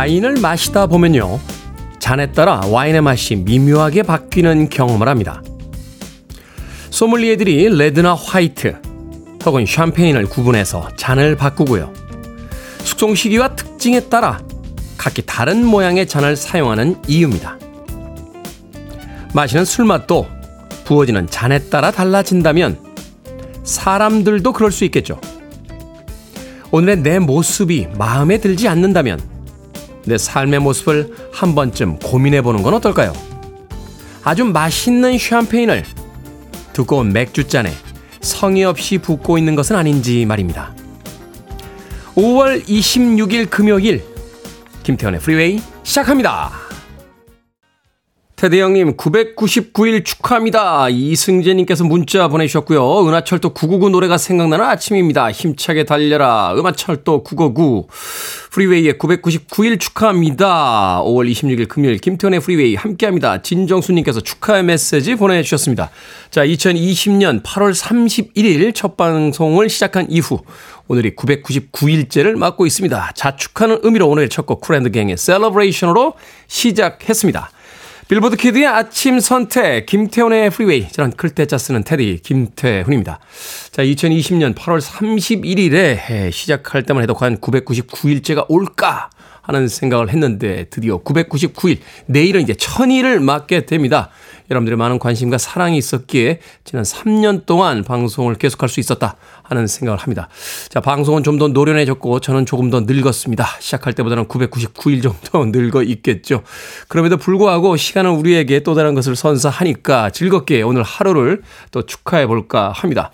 와인을 마시다 보면요. 잔에 따라 와인의 맛이 미묘하게 바뀌는 경험을 합니다. 소믈리에들이 레드나 화이트 혹은 샴페인을 구분해서 잔을 바꾸고요. 숙성 시기와 특징에 따라 각기 다른 모양의 잔을 사용하는 이유입니다. 마시는 술 맛도 부어지는 잔에 따라 달라진다면 사람들도 그럴 수 있겠죠. 오늘의 내 모습이 마음에 들지 않는다면 내 삶의 모습을 한 번쯤 고민해 보는 건 어떨까요? 아주 맛있는 샴페인을 두꺼운 맥주잔에 성의 없이 붓고 있는 것은 아닌지 말입니다. 5월 26일 금요일 김태현의 프리웨이 시작합니다. 테디 형님 999일 축하합니다. 이승재님께서 문자 보내주셨고요. 은하철도 999 노래가 생각나는 아침입니다. 힘차게 달려라. 은하철도 999 프리웨이의 999일 축하합니다. 5월 26일 금요일 김태훈의 프리웨이 함께합니다. 진정수님께서 축하의 메시지 보내주셨습니다. 자 2020년 8월 31일 첫 방송을 시작한 이후 오늘이 999일째를 맞고 있습니다. 자축하는 의미로 오늘의 첫곡 쿨앤드갱의 셀러브레이션으로 시작했습니다. 빌보드 키드의 아침 선택, 김태훈의 프리웨이. 저는 클 태 자 쓰는 테디, 김태훈입니다. 자, 2020년 8월 31일에 시작할 때만 해도 과연 999일째가 올까? 하는 생각을 했는데 드디어 999일, 내일은 이제 1000일을 맞게 됩니다. 여러분들의 많은 관심과 사랑이 있었기에 지난 3년 동안 방송을 계속할 수 있었다 하는 생각을 합니다. 자, 방송은 좀 더 노련해졌고 저는 조금 더 늙었습니다. 시작할 때보다는 999일 정도 늙어 있겠죠. 그럼에도 불구하고 시간은 우리에게 또 다른 것을 선사하니까 즐겁게 오늘 하루를 또 축하해 볼까 합니다.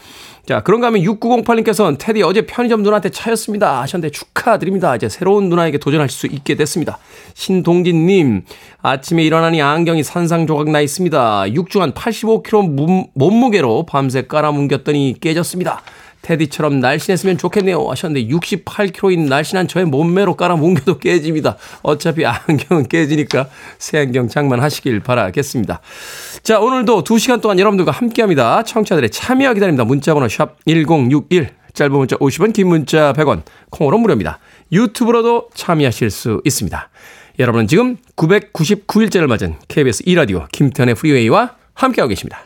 자, 그런가 하면 6908님께서는 테디 어제 편의점 누나한테 차였습니다. 하셨는데 축하드립니다. 이제 새로운 누나에게 도전하실 수 있게 됐습니다. 신동진님, 아침에 일어나니 안경이 산상조각 나 있습니다. 육중한 85kg 몸무게로 밤새 깔아뭉겼더니 깨졌습니다. 테디처럼 날씬했으면 좋겠네요 하셨는데 68kg인 날씬한 저의 몸매로 깔아 뭉겨도 깨집니다. 어차피 안경은 깨지니까 새 안경 장만하시길 바라겠습니다. 자 오늘도 2시간 동안 여러분들과 함께합니다. 청취자들의 참여 기다립니다. 문자번호 샵 1061 짧은 문자 50원 긴 문자 100원 콩으로 무료입니다. 유튜브로도 참여하실 수 있습니다. 여러분은 지금 999일째를 맞은 KBS 2라디오 김태훈의 프리웨이와 함께하고 계십니다.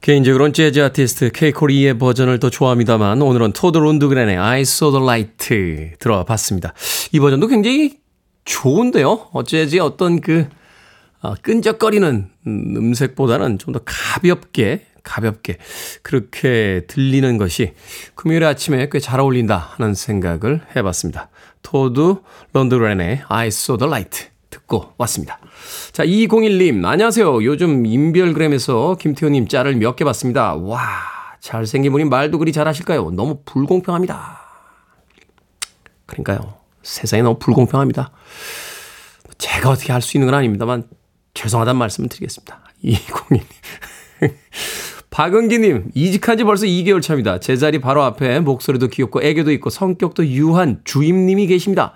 개인적으로는 재즈 아티스트 케이코리의 버전을 더 좋아합니다만 오늘은 토드 론드그렌의 I Saw the Light 들어와 봤습니다. 이 버전도 굉장히 좋은데요. 어, 재즈의 어떤 그 어, 끈적거리는 음색보다는 좀 더 가볍게 가볍게 그렇게 들리는 것이 금요일 아침에 꽤 잘 어울린다 하는 생각을 해봤습니다. 토드 론드그렌의 I Saw the Light 듣고 왔습니다. 자, 201님, 안녕하세요. 요즘 인별그램에서 김태호님 짤을 몇 개 봤습니다. 와, 잘생긴 분이 말도 그리 잘하실까요? 너무 불공평합니다. 그러니까요. 세상이 너무 불공평합니다. 제가 어떻게 할 수 있는 건 아닙니다만, 죄송하다는 말씀을 드리겠습니다. 201님. 박은기님, 이직한 지 벌써 2개월 차입니다. 제 자리 바로 앞에 목소리도 귀엽고 애교도 있고 성격도 유한 주임님이 계십니다.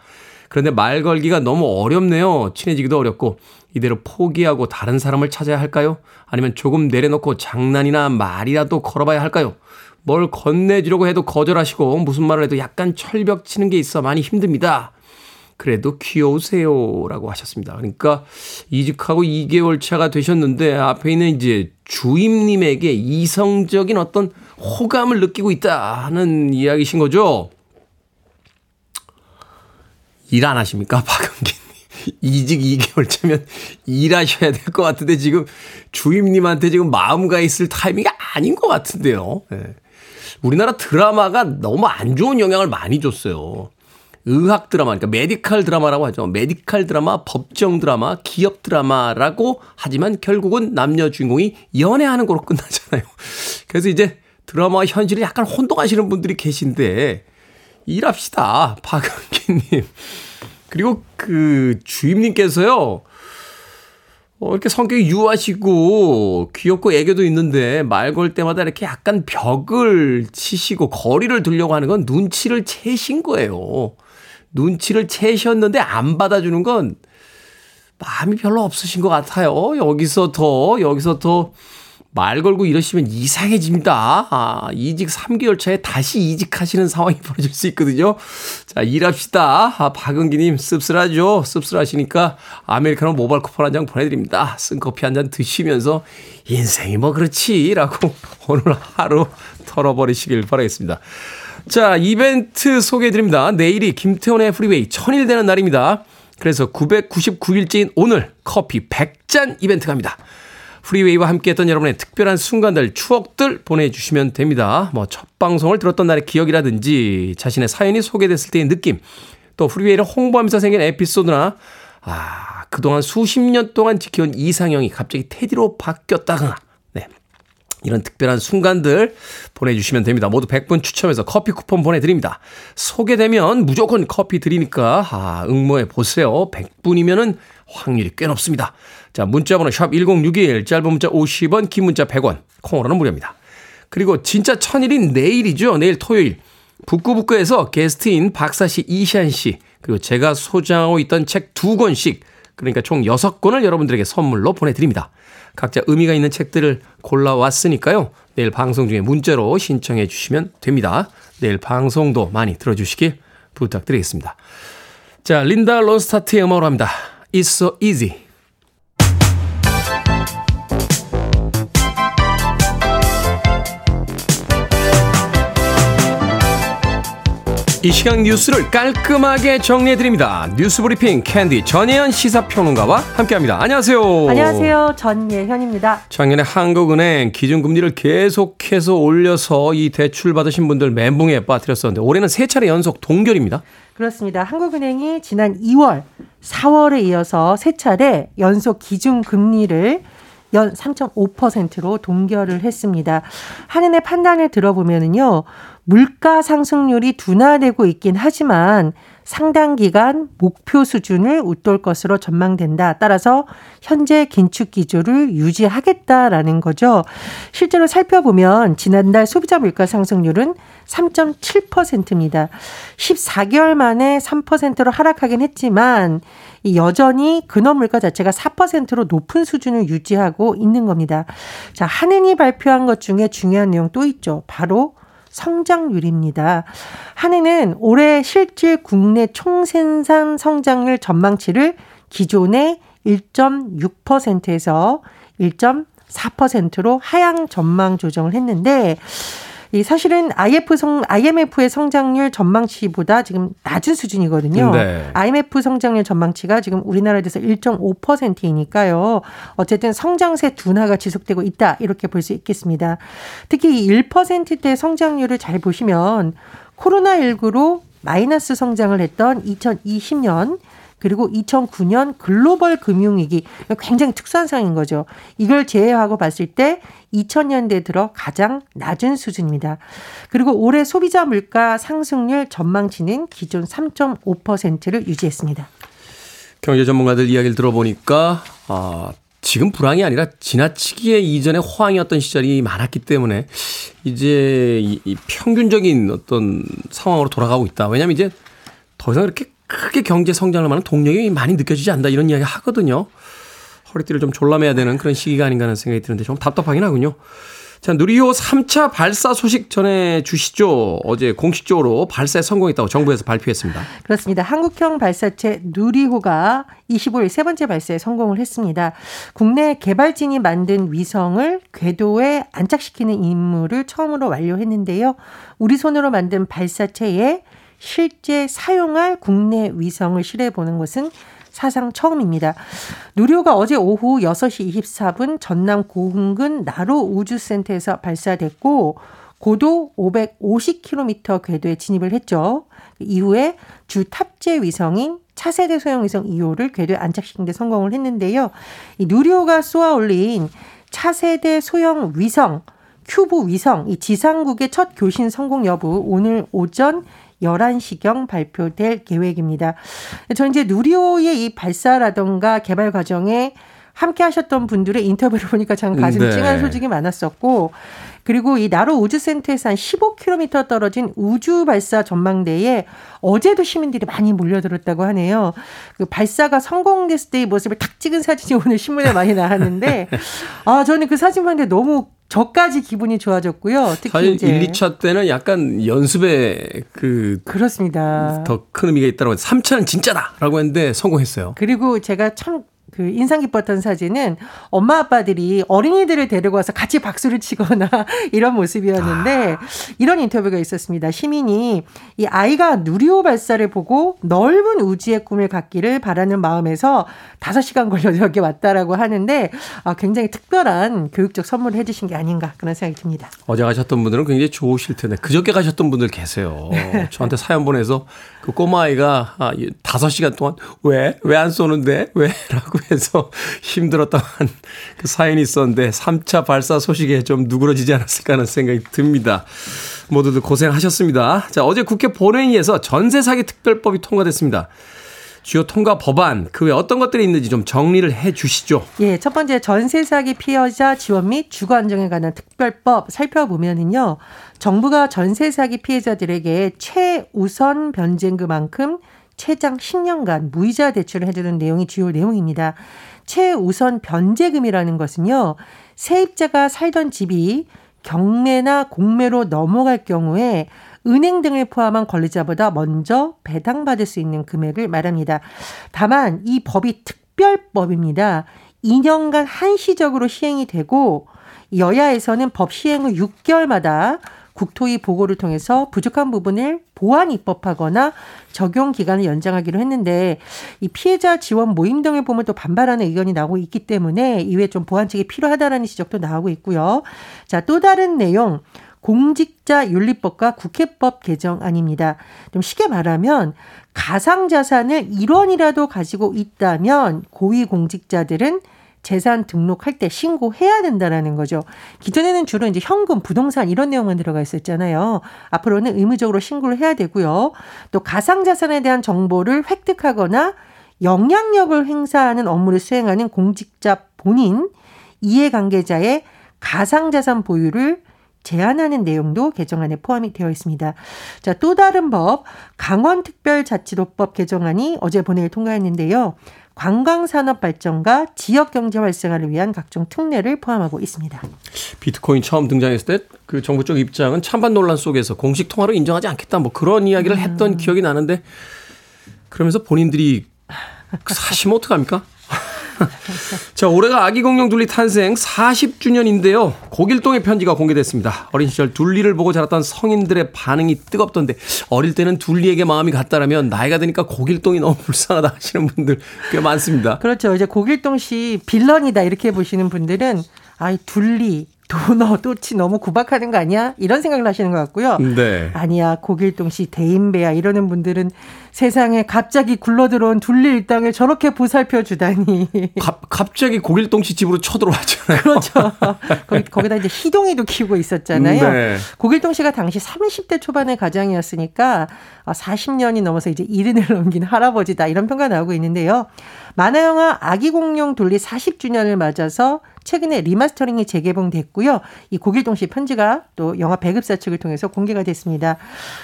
그런데 말 걸기가 너무 어렵네요. 친해지기도 어렵고 이대로 포기하고 다른 사람을 찾아야 할까요? 아니면 조금 내려놓고 장난이나 말이라도 걸어봐야 할까요? 뭘 건네주려고 해도 거절하시고 무슨 말을 해도 약간 철벽 치는 게 있어 많이 힘듭니다. 그래도 귀여우세요. 라고 하셨습니다. 그러니까 이직하고 2개월 차가 되셨는데 앞에 있는 이제 주임님에게 이성적인 어떤 호감을 느끼고 있다 하는 이야기신 거죠. 일 안 하십니까? 박은기 이직 2개월 차면 일하셔야 될 것 같은데 지금 주임님한테 지금 마음 가 있을 타이밍이 아닌 것 같은데요. 네. 우리나라 드라마가 너무 안 좋은 영향을 많이 줬어요. 의학 드라마, 그러니까 메디칼 드라마라고 하죠. 메디칼 드라마, 법정 드라마, 기업 드라마라고 하지만 결국은 남녀 주인공이 연애하는 거로 끝나잖아요. 그래서 이제 드라마와 현실을 약간 혼동하시는 분들이 계신데 일합시다. 박은기님. 그리고 그 주임님께서요. 어, 이렇게 성격이 유하시고 귀엽고 애교도 있는데 말 걸 때마다 이렇게 약간 벽을 치시고 거리를 두려고 하는 건 눈치를 채신 거예요. 눈치를 채셨는데 안 받아주는 건 마음이 별로 없으신 것 같아요. 여기서 더, 여기서 더 말 걸고 이러시면 이상해집니다. 아, 이직 3개월 차에 다시 이직하시는 상황이 벌어질 수 있거든요. 자, 일합시다. 아, 박은기님 씁쓸하죠? 씁쓸하시니까 아메리카노 모바일 쿠폰 한 장 보내드립니다. 쓴 커피 한 잔 드시면서 인생이 뭐 그렇지? 라고 오늘 하루 털어버리시길 바라겠습니다. 자, 이벤트 소개해드립니다. 내일이 김태훈의 프리웨이 천일 되는 날입니다. 그래서 999일째인 오늘 커피 100잔 이벤트 갑니다. 프리웨이와 함께했던 여러분의 특별한 순간들, 추억들 보내주시면 됩니다. 뭐 첫 방송을 들었던 날의 기억이라든지 자신의 사연이 소개됐을 때의 느낌, 또 프리웨이를 홍보하면서 생긴 에피소드나 아 그동안 수십 년 동안 지켜온 이상형이 갑자기 테디로 바뀌었다거나 네. 이런 특별한 순간들 보내주시면 됩니다. 모두 100분 추첨해서 커피 쿠폰 보내드립니다. 소개되면 무조건 커피 드리니까 아, 응모해 보세요. 100분이면은 확률이 꽤 높습니다. 자, 문자번호 샵 1061, 짧은 문자 50원, 긴 문자 100원, 콩으로는 무료입니다. 그리고 진짜 천일인 내일이죠. 내일 토요일. 북구북구에서 게스트인 박사 씨, 이시안 씨, 그리고 제가 소장하고 있던 책 두 권씩, 그러니까 총 6권을 여러분들에게 선물로 보내드립니다. 각자 의미가 있는 책들을 골라왔으니까요. 내일 방송 중에 문자로 신청해 주시면 됩니다. 내일 방송도 많이 들어주시길 부탁드리겠습니다. 자, 린다 론스타트의 음악으로 합니다. It's so easy. 이 시간 뉴스를 깔끔하게 정리해드립니다. 뉴스 브리핑 캔디 전예현 시사평론가와 함께합니다. 안녕하세요. 안녕하세요. 전예현입니다. 작년에 한국은행 기준금리를 계속해서 올려서 이 대출 받으신 분들 멘붕에 빠뜨렸었는데 올해는 세 차례 연속 동결입니다. 그렇습니다. 한국은행이 지난 2월, 4월에 이어서 세 차례 연속 기준금리를 연 3.5%로 동결을 했습니다. 한은의 판단을 들어보면은요, 물가 상승률이 둔화되고 있긴 하지만 상당 기간 목표 수준을 웃돌 것으로 전망된다. 따라서 현재 긴축 기조를 유지하겠다라는 거죠. 실제로 살펴보면 지난달 소비자 물가 상승률은 3.7%입니다. 14개월 만에 3%로 하락하긴 했지만 여전히 근원 물가 자체가 4%로 높은 수준을 유지하고 있는 겁니다. 자, 한은이 발표한 것 중에 중요한 내용 또 있죠. 바로 성장률입니다. 한해는 올해 실질 국내 총생산 성장률 전망치를 기존의 1.6%에서 1.4%로 하향 전망 조정을 했는데 이 사실은 IF 성, IMF의 성장률 전망치보다 지금 낮은 수준이거든요. 네. IMF 성장률 전망치가 지금 우리나라에서 1.5%이니까요. 어쨌든 성장세 둔화가 지속되고 있다. 이렇게 볼 수 있겠습니다. 특히 이 1%대 성장률을 잘 보시면 코로나19로 마이너스 성장을 했던 2020년 그리고 2009년 글로벌 금융위기 굉장히 특수한 상황인 거죠. 이걸 제외하고 봤을 때 2000년대 들어 가장 낮은 수준입니다. 그리고 올해 소비자 물가 상승률 전망치는 기존 3.5%를 유지했습니다. 경제 전문가들 이야기를 들어보니까 아, 지금 불황이 아니라 지나치기에 이전에 호황이었던 시절이 많았기 때문에 이제 이, 이 평균적인 어떤 상황으로 돌아가고 있다. 왜냐하면 이제 더 이상 이렇게 크게 경제 성장을 하는 동력이 많이 느껴지지 않는다 이런 이야기 하거든요. 허리띠를 좀 졸라매야 되는 그런 시기가 아닌가 하는 생각이 드는데 좀 답답하긴 하군요. 자, 누리호 3차 발사 소식 전해 주시죠. 어제 공식적으로 발사에 성공했다고 정부에서 발표했습니다. 그렇습니다. 한국형 발사체 누리호가 25일 세 번째 발사에 성공을 했습니다. 국내 개발진이 만든 위성을 궤도에 안착시키는 임무를 처음으로 완료했는데요. 우리 손으로 만든 발사체에 실제 사용할 국내 위성을 실해 보는 것은 사상 처음입니다. 누리호가 어제 오후 6시 24분 전남 고흥군 나로 우주센터에서 발사됐고 고도 550km 궤도에 진입을 했죠. 이후에 주 탑재 위성인 차세대 소형 위성 2호를 궤도에 안착시킨 데 성공을 했는데요. 이 누리호가 쏘아 올린 차세대 소형 위성 큐브 위성 이 지상국의 첫 교신 성공 여부 오늘 오전 11시경 발표될 계획입니다. 저 이제 누리호의 이 발사라던가 개발 과정에 함께 하셨던 분들의 인터뷰를 보니까 참 가슴이 네. 찡한 소식이 많았었고 그리고 이 나로 우주센터에서 한 15km 떨어진 우주 발사 전망대에 어제도 시민들이 많이 몰려들었다고 하네요. 그 발사가 성공됐을 때의 모습을 탁 찍은 사진이 오늘 신문에 많이 나왔는데 아 저는 그 사진 봤는데 너무 저까지 기분이 좋아졌고요. 특히 사실 이제 1, 2차 때는 약간 연습에 그 그렇습니다. 더 큰 의미가 있다고 3차는 진짜다라고 했는데 성공했어요. 그리고 제가 참 그 인상 깊었던 사진은 엄마 아빠들이 어린이들을 데리고 와서 같이 박수를 치거나 이런 모습이었는데 아. 이런 인터뷰가 있었습니다. 시민이 이 아이가 누리호 발사를 보고 넓은 우주의 꿈을 갖기를 바라는 마음에서 5시간 걸려서 여기 왔다라고 하는데 아, 굉장히 특별한 교육적 선물을 해주신 게 아닌가 그런 생각이 듭니다. 어제 가셨던 분들은 굉장히 좋으실 텐데 그저께 가셨던 분들 계세요. 네. 저한테 사연 보내서 그 꼬마아이가 아, 5시간 동안 왜? 왜 안 쏘는데? 왜? 라고 해서 힘들었던 그 사연이 있었는데 3차 발사 소식에 좀 누그러지지 않았을까 하는 생각이 듭니다. 모두들 고생하셨습니다. 자, 어제 국회 본회의에서 전세 사기 특별법이 통과됐습니다. 주요 통과 법안 그 외 어떤 것들이 있는지 좀 정리를 해 주시죠. 예, 첫 번째 전세 사기 피해자 지원 및 주거 안정에 관한 특별법 살펴보면은요. 정부가 전세 사기 피해자들에게 최우선 변제금만큼 최장 10년간 무이자 대출을 해주는 내용이 주요 내용입니다. 최우선 변제금이라는 것은요, 세입자가 살던 집이 경매나 공매로 넘어갈 경우에 은행 등을 포함한 권리자보다 먼저 배당받을 수 있는 금액을 말합니다. 다만 이 법이 특별법입니다. 2년간 한시적으로 시행이 되고 여야에서는 법 시행 후 6개월마다 국토위 보고를 통해서 부족한 부분을 보완 입법하거나 적용 기간을 연장하기로 했는데 이 피해자 지원 모임 등을 보면 또 반발하는 의견이 나오고 있기 때문에 이외에 좀 보완책이 필요하다라는 지적도 나오고 있고요. 자, 또 다른 내용. 공직자 윤리법과 국회법 개정안입니다. 좀 쉽게 말하면 가상 자산을 1원이라도 가지고 있다면 고위 공직자들은 재산 등록할 때 신고해야 된다라는 거죠. 기존에는 주로 이제 현금, 부동산 이런 내용만 들어가 있었잖아요. 앞으로는 의무적으로 신고를 해야 되고요. 또 가상 자산에 대한 정보를 획득하거나 영향력을 행사하는 업무를 수행하는 공직자 본인, 이해관계자의 가상자산 보유를 제한하는 내용도 개정안에 포함이 되어 있습니다. 자, 또 다른 법, 강원특별자치도법 개정안이 어제 본회의를 통과했는데요. 관광산업 발전과 지역 경제 활성화를 위한 각종 특례를 포함하고 있습니다. 비트코인 처음 등장했을 때 그 정부 쪽 입장은 찬반 논란 속에서 공식 통화로 인정하지 않겠다 뭐 그런 이야기를 음. 했던 기억이 나는데 그러면서 본인들이 사시면 어떡합니까? 자, 올해가 아기 공룡 둘리 탄생 40주년인데요. 고길동의 편지가 공개됐습니다. 어린 시절 둘리를 보고 자랐던 성인들의 반응이 뜨겁던데 어릴 때는 둘리에게 마음이 갔다라면 나이가 드니까 고길동이 너무 불쌍하다 하시는 분들 꽤 많습니다. 그렇죠. 이제 고길동 씨 빌런이다 이렇게 보시는 분들은 아이 둘리 도너 또치 너무 구박하는 거 아니야? 이런 생각을 하시는 것 같고요. 네. 아니야 고길동 씨 대인배야 이러는 분들은 세상에 갑자기 굴러들어온 둘리 일당을 저렇게 보살펴 주다니. 갑자기 고길동 씨 집으로 쳐들어왔잖아요. 그렇죠. 거기, 거기다 이제 희동이도 키우고 있었잖아요. 네. 고길동 씨가 당시 30대 초반의 가장이었으니까 40년이 아, 넘어서 이제 일흔을 넘긴 할아버지다 이런 평가 나오고 있는데요. 만화 영화 아기 공룡 둘리 40주년을 맞아서 최근에 리마스터링이 재개봉됐고요. 이 고길동 씨 편지가 또 영화 배급사 측을 통해서 공개가 됐습니다.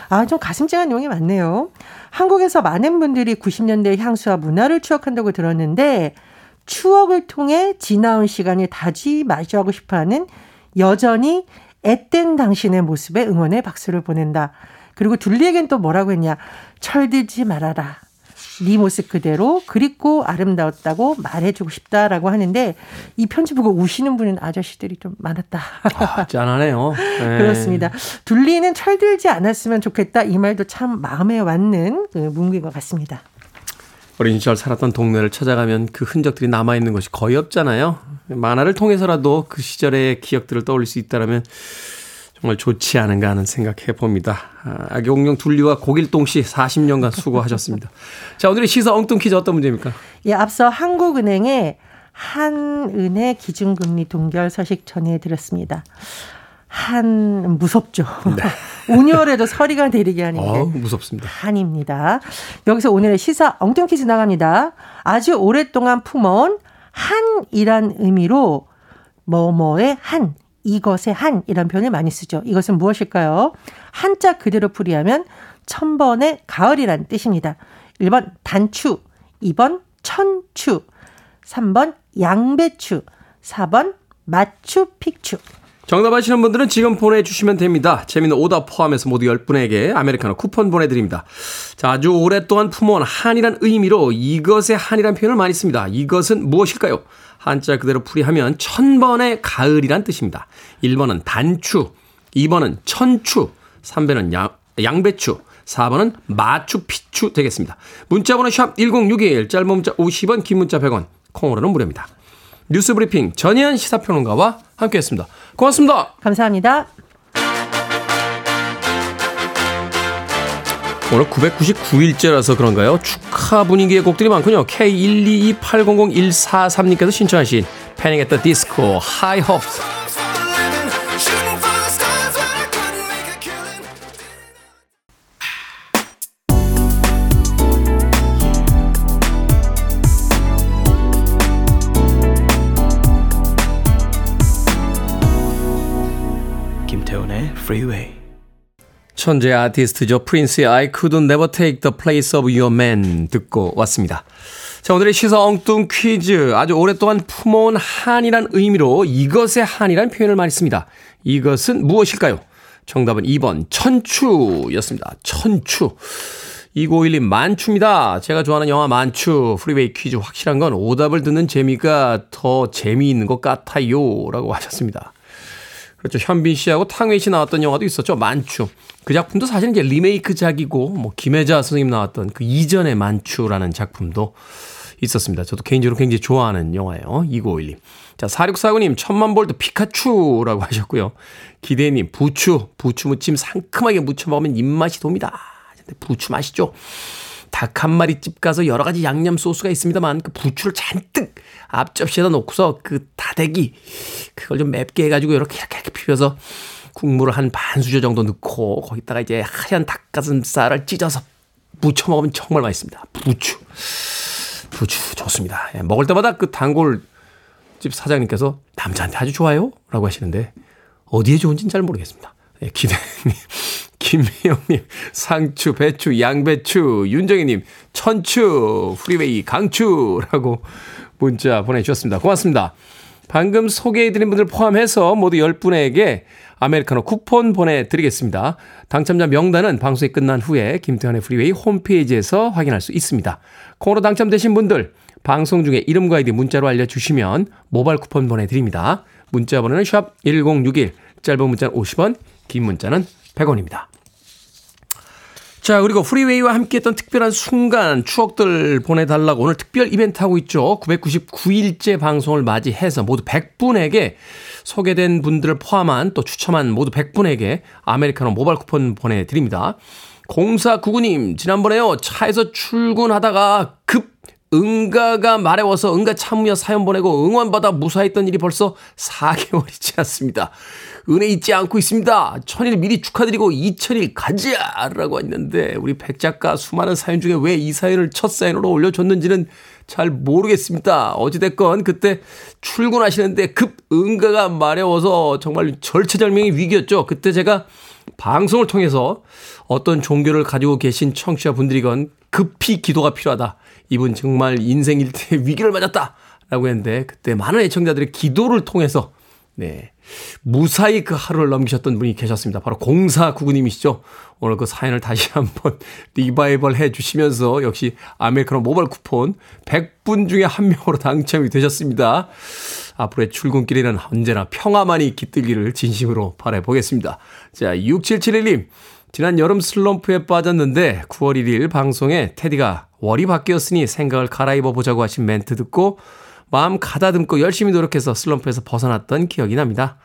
아, 좀 가슴 찡한 내용이 많네요. 한국에서 많은 분들이 90년대 향수와 문화를 추억한다고 들었는데 추억을 통해 지나온 시간을 다시 마주하고 싶어 하는 여전히 앳된 당신의 모습에 응원의 박수를 보낸다. 그리고 둘리에겐 또 뭐라고 했냐. 철들지 말아라. 네 모습 그대로 그립고 아름다웠다고 말해주고 싶다라고 하는데 이 편지 보고 우시는 분은 아저씨들이 좀 많았다. 아, 짠하네요. 네. 그렇습니다. 둘리는 철들지 않았으면 좋겠다 이 말도 참 마음에 왔는 그 문구인 것 같습니다. 어린 시절 살았던 동네를 찾아가면 그 흔적들이 남아있는 것이 거의 없잖아요. 만화를 통해서라도 그 시절의 기억들을 떠올릴 수 있다면 정말 좋지 않은가 하는 생각해 봅니다. 아, 악용용 둘리와 고길동 씨 40년간 수고하셨습니다. 자, 오늘의 시사 엉뚱 퀴즈 어떤 문제입니까? 예, 앞서 한국은행의 한은의 기준금리 동결 소식 전해드렸습니다. 한 무섭죠. 네. 온열에도 서리가 내리게 하는 게 어, 무섭습니다. 한입니다. 여기서 오늘의 시사 엉뚱 퀴즈 나갑니다. 아주 오랫동안 품어온 한이란 의미로 뭐뭐의 한 이것의 한 이란 표현을 많이 쓰죠. 이것은 무엇일까요? 한자 그대로 풀이하면 천번의 가을이란 뜻입니다. 1번 단추, 2번 천추, 3번 양배추, 4번 마추픽추. 정답 아시는 분들은 지금 보내주시면 됩니다. 재미는 오답 포함해서 모두 10분에게 아메리카노 쿠폰 보내드립니다. 자, 아주 오랫동안 품어온 한이란 의미로 이것의 한이란 표현을 많이 씁니다. 이것은 무엇일까요? 한자 그대로 풀이하면 천번의 가을이란 뜻입니다. 1번은 단추, 2번은 천추, 3번은 양, 양배추, 4번은 마추피추 되겠습니다. 문자번호 샵 1061, 짧은 문자 50원, 긴 문자 100원, 콩으로는 무료입니다. 뉴스 브리핑 전희연 시사평론가와 함께했습니다. 고맙습니다. 감사합니다. 오늘 999일째라서 그런가요? 축하 분위기의 곡들이 많군요. K122800143님께서 신청하신 패닝 앳더 디스코 하이 홉스 김태훈의 Freeway 천재 아티스트죠. 프린스의 I could never take the place of your man 듣고 왔습니다. 자, 오늘의 시사 엉뚱 퀴즈. 아주 오랫동안 품어온 한이란 의미로 이것의 한이란 표현을 많이 씁니다. 이것은 무엇일까요? 정답은 2번 천추였습니다. 천추. 2951님 만추입니다. 제가 좋아하는 영화 만추. 프리웨이 퀴즈 확실한 건 오답을 듣는 재미가 더 재미있는 것 같아요. 라고 하셨습니다. 그렇죠. 현빈 씨하고 탕웨이 씨 나왔던 영화도 있었죠. 만추. 그 작품도 사실 이제 리메이크작이고 뭐 김혜자 선생님 나왔던 그 이전의 만추라는 작품도 있었습니다. 저도 개인적으로 굉장히 좋아하는 영화예요. 2951님. 자, 4649님, 천만 볼트 피카츄라고 하셨고요. 기대님, 부추, 부추 무침 상큼하게 무쳐 먹으면 입맛이 돕니다. 부추 맛있죠? 닭 한 마리 집 가서 여러 가지 양념 소스가 있습니다만 그 부추를 잔뜩 앞접시에다 놓고서 그 다대기 그걸 좀 맵게 해가지고 이렇게 이렇게, 이렇게 비벼서 국물을 한 반 수저 정도 넣고 거기다가 이제 하얀 닭가슴살을 찢어서 무쳐 먹으면 정말 맛있습니다. 부추. 부추 좋습니다. 예, 먹을 때마다 그 단골 집 사장님께서 남자한테 아주 좋아요? 라고 하시는데 어디에 좋은지는 잘 모르겠습니다. 예, 기대님, 김미영님, 상추, 배추, 양배추, 윤정희님, 천추, 프리웨이, 강추라고 문자 보내주셨습니다. 고맙습니다. 방금 소개해드린 분들 포함해서 모두 10분에게 아메리카노 쿠폰 보내드리겠습니다. 당첨자 명단은 방송이 끝난 후에 김태훈의 프리웨이 홈페이지에서 확인할 수 있습니다. 콩으로 당첨되신 분들 방송 중에 이름과 아이디 문자로 알려주시면 모바일 쿠폰 보내드립니다. 문자 번호는 샵 1061, 짧은 문자는 50원, 긴 문자는 100원입니다. 자, 그리고 프리웨이와 함께 했던 특별한 순간, 추억들 보내달라고 오늘 특별 이벤트 하고 있죠. 999일째 방송을 맞이해서 모두 100분에게 소개된 분들을 포함한 또 추첨한 모두 100분에게 아메리카노 모바일 쿠폰 보내드립니다. 0499님, 지난번에요, 차에서 출근하다가 급 응가가 말해워서 응가 참여 사연 보내고 응원받아 무사했던 일이 벌써 4개월이 지났습니다. 은혜 잊지 않고 있습니다. 천일 미리 축하드리고 2천일 가자! 라고 했는데 우리 백 작가 수많은 사연 중에 왜 이 사연을 첫 사연으로 올려줬는지는 잘 모르겠습니다. 어찌됐건 그때 출근하시는데 급 응가가 마려워서 정말 절체절명의 위기였죠. 그때 제가 방송을 통해서 어떤 종교를 가지고 계신 청취자분들이건 급히 기도가 필요하다. 이분 정말 인생 일대 위기를 맞았다. 라고 했는데 그때 많은 애청자들의 기도를 통해서 네. 무사히 그 하루를 넘기셨던 분이 계셨습니다. 바로 0499님이시죠. 오늘 그 사연을 다시 한번 리바이벌 해 주시면서 역시 아메리카노 모바일 쿠폰 100분 중에 한 명으로 당첨이 되셨습니다. 앞으로의 출근길에는 언제나 평화만이 깃들기를 진심으로 바라보겠습니다. 자, 6771님. 지난 여름 슬럼프에 빠졌는데 9월 1일 방송에 테디가 월이 바뀌었으니 생각을 갈아입어 보자고 하신 멘트 듣고 마음 가다듬고 열심히 노력해서 슬럼프에서 벗어났던 기억이 납니다.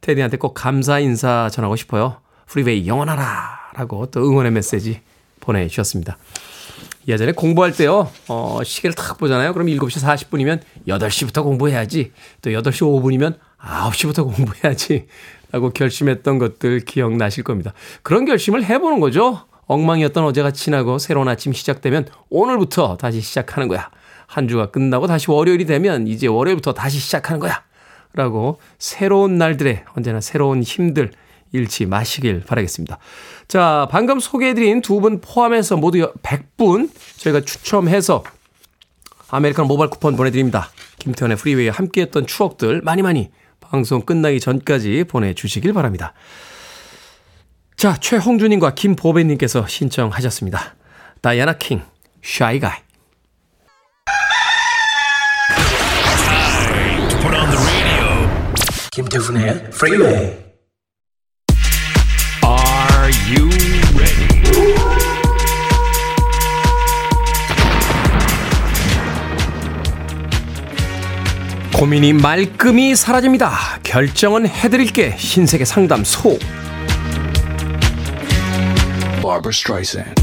테디한테 꼭 감사 인사 전하고 싶어요. 프리웨이 영원하라! 라고 또 응원의 메시지 보내주셨습니다. 예전에 공부할 때요, 어, 시계를 탁 보잖아요. 그럼 7시 40분이면 8시부터 공부해야지. 또 8시 5분이면 9시부터 공부해야지. 라고 결심했던 것들 기억나실 겁니다. 그런 결심을 해보는 거죠. 엉망이었던 어제가 지나고 새로운 아침 시작되면 오늘부터 다시 시작하는 거야. 한 주가 끝나고 다시 월요일이 되면 이제 월요일부터 다시 시작하는 거야. 라고 새로운 날들에 언제나 새로운 힘들 잃지 마시길 바라겠습니다. 자, 방금 소개해드린 두 분 포함해서 모두 100분 저희가 추첨해서 아메리카노 모바일 쿠폰 보내드립니다. 김태훈의 프리웨이 함께했던 추억들 많이 많이 방송 끝나기 전까지 보내주시길 바랍니다. 자, 최홍주님과 김보배님께서 신청하셨습니다. 다이아나 킹, Guy. 김태훈의 Freeway. Are you ready? 고민이 말끔히 사라집니다. 결정은 해드릴게 신세계 상담소. Barbara Streisand.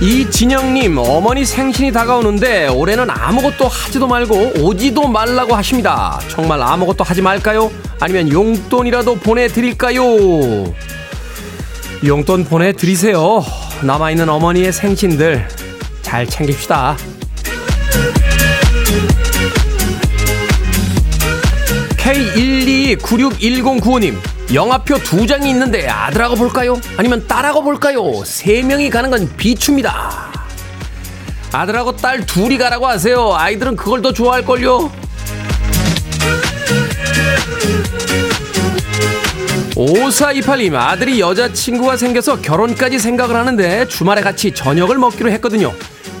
이진영님 어머니 생신이 다가오는데 올해는 아무것도 하지도 말고 오지도 말라고 하십니다. 정말 아무것도 하지 말까요? 아니면 용돈이라도 보내드릴까요? 용돈 보내드리세요. 남아있는 어머니의 생신들 잘 챙깁시다. K12961095님 영화표 두 장이 있는데 아들하고 볼까요? 아니면 딸하고 볼까요? 세 명이 가는 건 비추입니다. 아들하고 딸 둘이 가라고 하세요. 아이들은 그걸 더 좋아할걸요. 5428님 아들이 여자친구가 생겨서 결혼까지 생각을 하는데 주말에 같이 저녁을 먹기로 했거든요.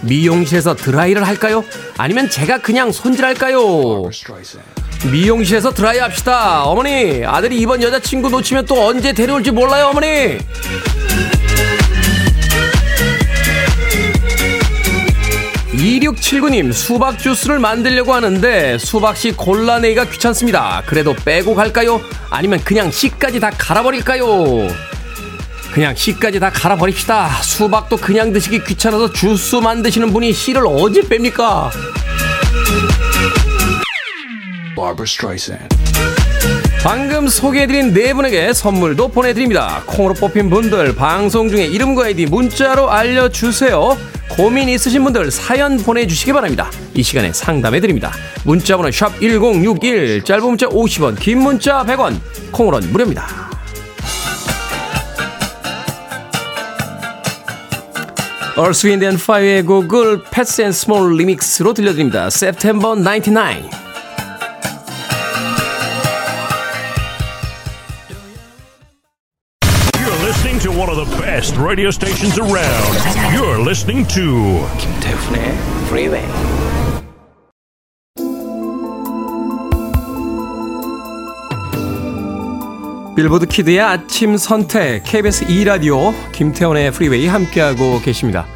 미용실에서 드라이를 할까요? 아니면 제가 그냥 손질할까요? 미용실에서 드라이 합시다. 어머니, 아들이 이번 여자친구 놓치면 또 언제 데려올지 몰라요, 어머니. (2679님) 수박 주스를 만들려고 하는데 수박씨 골라내기가 귀찮습니다 그래도 빼고 갈까요 아니면 그냥 씨까지 다 갈아버릴까요 그냥 씨까지 다 갈아버립시다 수박도 그냥 드시기 귀찮아서 주스 만드시는 분이 씨를 어디 뺍니까. 방금 소개해드린 네 분에게 선물도 보내드립니다. 콩으로 뽑힌 분들 방송 중에 이름과 아이디 문자로 알려주세요. 고민 있으신 분들 사연 보내주시기 바랍니다. 이 시간에 상담해드립니다. 문자번호 샵1061 짧은 문자 50원 긴 문자 100원 콩으로는 무료입니다. 얼스 윈드 앤 파이어의 곡을 Phats & Small Remix로 들려드립니다. September 99 best radio stations around. You're listening to 김태훈의 Freeway. 빌보드 키드의 아침 선택 KBS 2 라디오 김태훈의 프리웨이 함께하고 계십니다.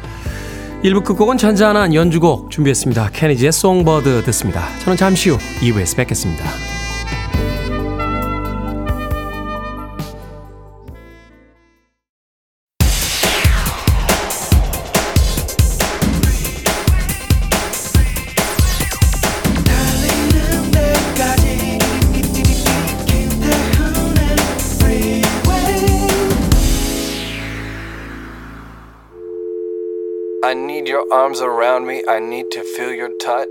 1부 끝곡은 잔잔한 연주곡 준비했습니다. Kenny G의 Songbird 듣습니다. 저는 잠시 후 2부에서 뵙겠습니다. Arms around me. I need to feel your touch.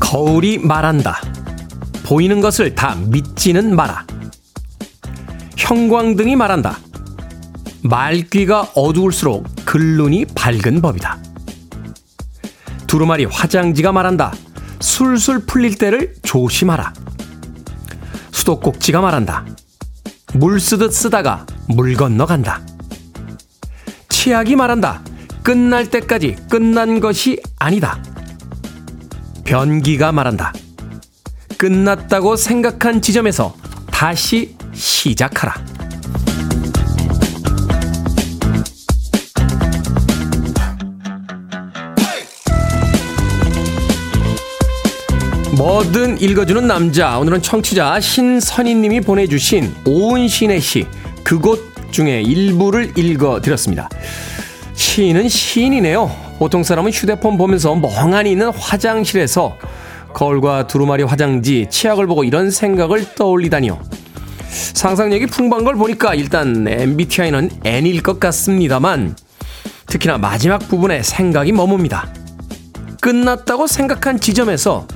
거울이 말한다. 보이는 것을 다 믿지는 마라. 형광등이 말한다. 말귀가 어두울수록 글눈이 밝은 법이다. 두루마리 화장지가 말한다. 술술 풀릴 때를 조심하라. 수도꼭지가 말한다. 물 쓰듯 쓰다가 물 건너간다. 치약이 말한다. 끝날 때까지 끝난 것이 아니다. 변기가 말한다. 끝났다고 생각한 지점에서 다시 시작하라. 뭐든 읽어주는 남자. 오늘은 청취자 신선희님이 보내주신 오은신의 시, 그곳 중에 일부를 읽어드렸습니다. 시인은 시인이네요. 보통 사람은 휴대폰 보면서 멍하니 있는 화장실에서 거울과 두루마리 화장지, 치약을 보고 이런 생각을 떠올리다니요. 상상력이 풍부한 걸 보니까 일단 MBTI는 N일 것 같습니다만 특히나 마지막 부분에 생각이 머뭅니다. 끝났다고 생각한 지점에서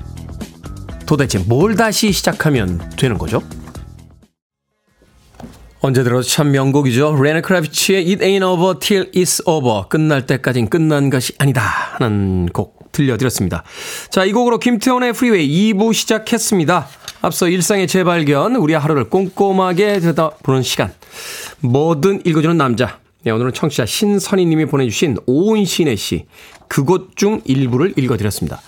도대체 뭘 다시 시작하면 되는 거죠? 언제 들어도 참 명곡이죠. 레니 크라비츠의 It Ain't Over Till It's Over. 끝날 때까진 끝난 것이 아니다. 하는 곡 들려드렸습니다. 자, 이 곡으로 김태훈의 프리웨이 2부 시작했습니다. 앞서 일상의 재발견, 우리 하루를 꼼꼼하게 들여다보는 시간. 뭐든 읽어주는 남자. 네, 오늘은 청취자 신선희 님이 보내주신 오은신의 시, 그곳 중 일부를 읽어드렸습니다.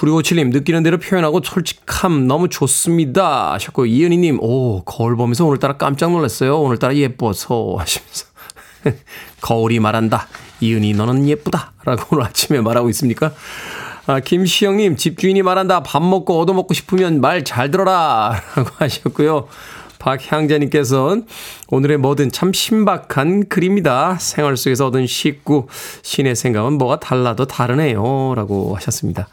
9657님, 느끼는 대로 표현하고 솔직함 너무 좋습니다. 하셨고, 이은희님, 오, 거울 보면서 오늘따라 깜짝 놀랐어요. 오늘따라 예뻐서. 하시면서. 거울이 말한다. 이은희, 너는 예쁘다. 라고 오늘 아침에 말하고 있습니까? 아, 김시영님, 집주인이 말한다. 밥 먹고 얻어먹고 싶으면 말 잘 들어라. 라고 하셨고요. 박향자님께서는 오늘의 뭐든 참 신박한 글입니다. 생활 속에서 얻은 식구, 신의 생각은 뭐가 달라도 다르네요. 라고 하셨습니다.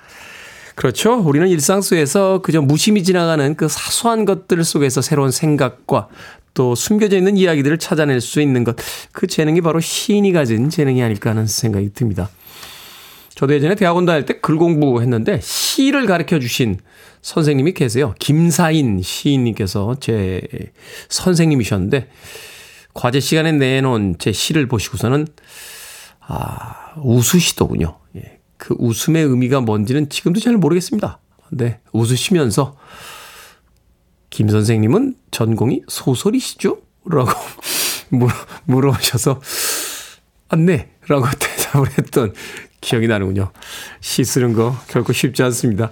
그렇죠. 우리는 일상 속에서 그저 무심히 지나가는 그 사소한 것들 속에서 새로운 생각과 또 숨겨져 있는 이야기들을 찾아낼 수 있는 것. 그 재능이 바로 시인이 가진 재능이 아닐까 하는 생각이 듭니다. 저도 예전에 대학원 다닐 때 글 공부했는데 시를 가르쳐 주신 선생님이 계세요. 김사인 시인님께서 제 선생님이셨는데 과제 시간에 내놓은 제 시를 보시고서는 아, 웃으시더군요. 예. 그 웃음의 의미가 뭔지는 지금도 잘 모르겠습니다. 네, 웃으시면서 김 선생님은 전공이 소설이시죠? 라고 물어, 물어보셔서 아, 네. 라고 대답을 했던 기억이 나는군요. 시 쓰는 거 결코 쉽지 않습니다.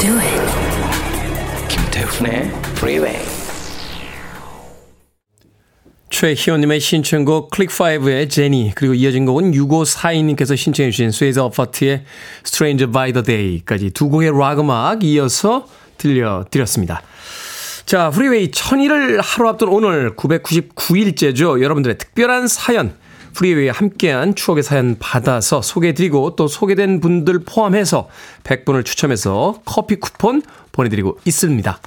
Do it. 김태훈의 Freeway. 최희원님의 신청곡 클릭5의 Jenny 그리고 이어진 곡은 6542님께서 신청해 주신 스웨이저 어퍼트의 Stranger by the Day까지 두 곡의 락 음악 이어서 들려드렸습니다. 자, 프리웨이 천일을 하루 앞둔 오늘 999일째죠. 여러분들의 특별한 사연, 프리웨이와 함께한 추억의 사연 받아서 소개해드리고 또 소개된 분들 포함해서 100분을 추첨해서 커피 쿠폰 보내드리고 있습니다.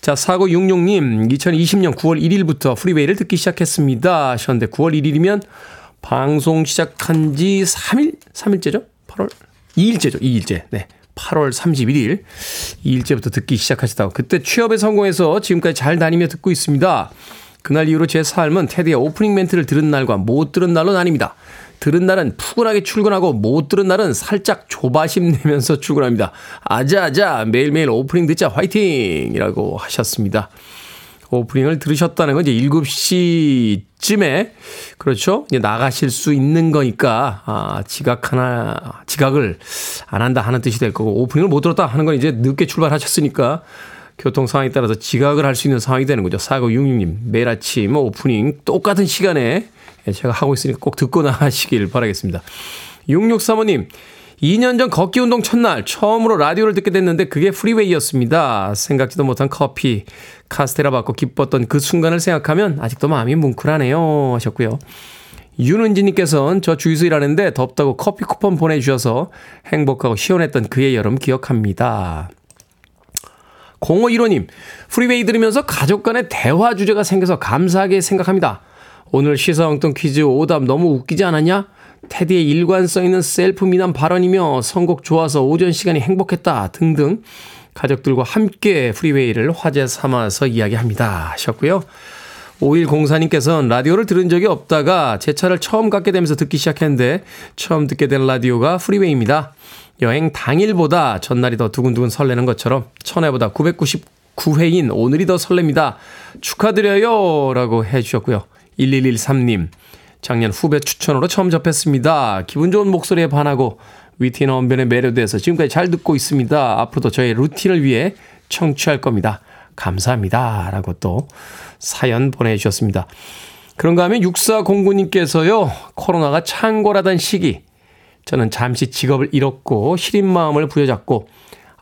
자, 4966님, 2020년 9월 1일부터 프리웨이를 듣기 시작했습니다. 하셨는데 9월 1일이면 방송 시작한 지 3일? 3일째죠? 8월? 2일째죠. 2일째. 네. 8월 31일 2일째부터 듣기 시작하셨다고. 그때 취업에 성공해서 지금까지 잘 다니며 듣고 있습니다. 그날 이후로 제 삶은 테디의 오프닝 멘트를 들은 날과 못 들은 날로 나뉩니다. 들은 날은 푸근하게 출근하고 못 들은 날은 살짝 조바심 내면서 출근합니다. 아자아자 매일매일 오프닝 듣자 화이팅! 이라고 하셨습니다. 오프닝을 들으셨다는 건 이제 7시쯤에 그렇죠? 이제 나가실 수 있는 거니까 아, 지각 하나 지각을 안 한다 하는 뜻이 될 거고 오프닝을 못 들었다 하는 건 이제 늦게 출발하셨으니까 교통 상황에 따라서 지각을 할 수 있는 상황이 되는 거죠. 4966님 매일 아침 오프닝 똑같은 시간에 제가 하고 있으니까 꼭 듣고 나가시길 바라겠습니다. 6635님 2년 전 걷기 운동 첫날 처음으로 라디오를 듣게 됐는데 그게 프리웨이였습니다. 생각지도 못한 커피, 카스테라 받고 기뻤던 그 순간을 생각하면 아직도 마음이 뭉클하네요. 하셨고요. 윤은지님께서는 저 주유소 일하는데 덥다고 커피 쿠폰 보내주셔서 행복하고 시원했던 그의 여름 기억합니다. 0515님, 프리웨이 들으면서 가족 간의 대화 주제가 생겨서 감사하게 생각합니다. 오늘 시사엉뚱 퀴즈 오답 너무 웃기지 않았냐? 테디의 일관성 있는 셀프 미남 발언이며 선곡 좋아서 오전 시간이 행복했다 등등 가족들과 함께 프리웨이를 화제 삼아서 이야기합니다 하셨고요. 5104님께서는 라디오를 들은 적이 없다가 제 차를 처음 갖게 되면서 듣기 시작했는데 처음 듣게 된 라디오가 프리웨이입니다. 여행 당일보다 전날이 더 두근두근 설레는 것처럼 천회보다 999회인 오늘이 더 설렙니다. 축하드려요. 라고 해주셨고요. 1113님, 작년 후배 추천으로 처음 접했습니다. 기분 좋은 목소리에 반하고 위티나 언변에 매료돼서 지금까지 잘 듣고 있습니다. 앞으로도 저의 루틴을 위해 청취할 겁니다. 감사합니다. 라고 또 사연 보내주셨습니다. 그런가 하면 6409님께서요, 코로나가 창궐하던 시기, 저는 잠시 직업을 잃었고 시린 마음을 부여잡고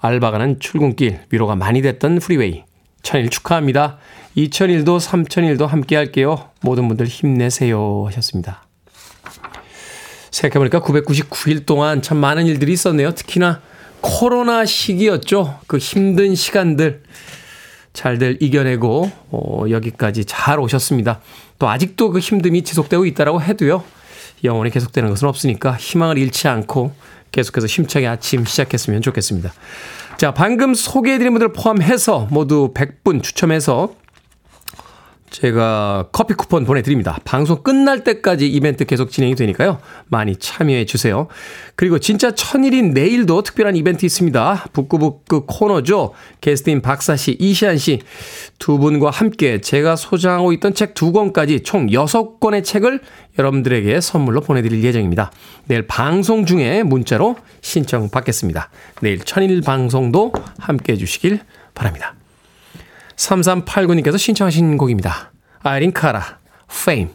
알바가는 출근길 위로가 많이 됐던 프리웨이. 천일 축하합니다. 2001도 3001도 함께 할게요. 모든 분들 힘내세요 하셨습니다. 생각해보니까 999일 동안 참 많은 일들이 있었네요. 특히나 코로나 시기였죠. 그 힘든 시간들 잘들 이겨내고 어, 여기까지 잘 오셨습니다. 또 아직도 그 힘듦이 지속되고 있다라고 해도요. 영원히 계속되는 것은 없으니까 희망을 잃지 않고 계속해서 힘차게 아침 시작했으면 좋겠습니다. 자, 방금 소개해드린 분들 포함해서 모두 100분 추첨해서 제가 커피 쿠폰 보내드립니다. 방송 끝날 때까지 이벤트 계속 진행이 되니까요. 많이 참여해 주세요. 그리고 진짜 천일인 내일도 특별한 이벤트 있습니다. 북구북구 코너죠. 게스트인 박사 씨, 이시안 씨 두 분과 함께 제가 소장하고 있던 책 두 권까지 총 6권의 책을 여러분들에게 선물로 보내드릴 예정입니다. 내일 방송 중에 문자로 신청 받겠습니다. 내일 천일 방송도 함께 해주시길 바랍니다. 3389님께서 신청하신 곡입니다. 아이린 카라, Fame.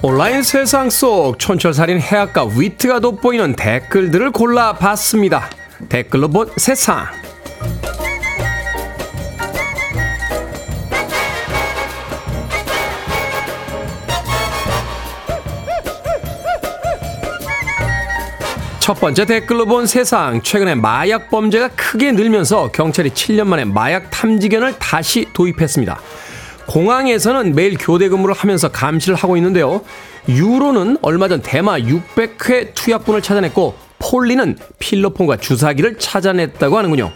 온라인 세상 속 촌철살인 해악과 위트가 돋보이는 댓글들을 골라봤습니다. 댓글로 본 세상. 첫 번째 댓글로 본 세상. 최근에 마약 범죄가 크게 늘면서 경찰이 7년 만에 마약 탐지견을 다시 도입했습니다. 공항에서는 매일 교대 근무를 하면서 감시를 하고 있는데요. 유로는 얼마 전 대마 600회 투약분을 찾아냈고 폴리는 필로폰과 주사기를 찾아냈다고 하는군요.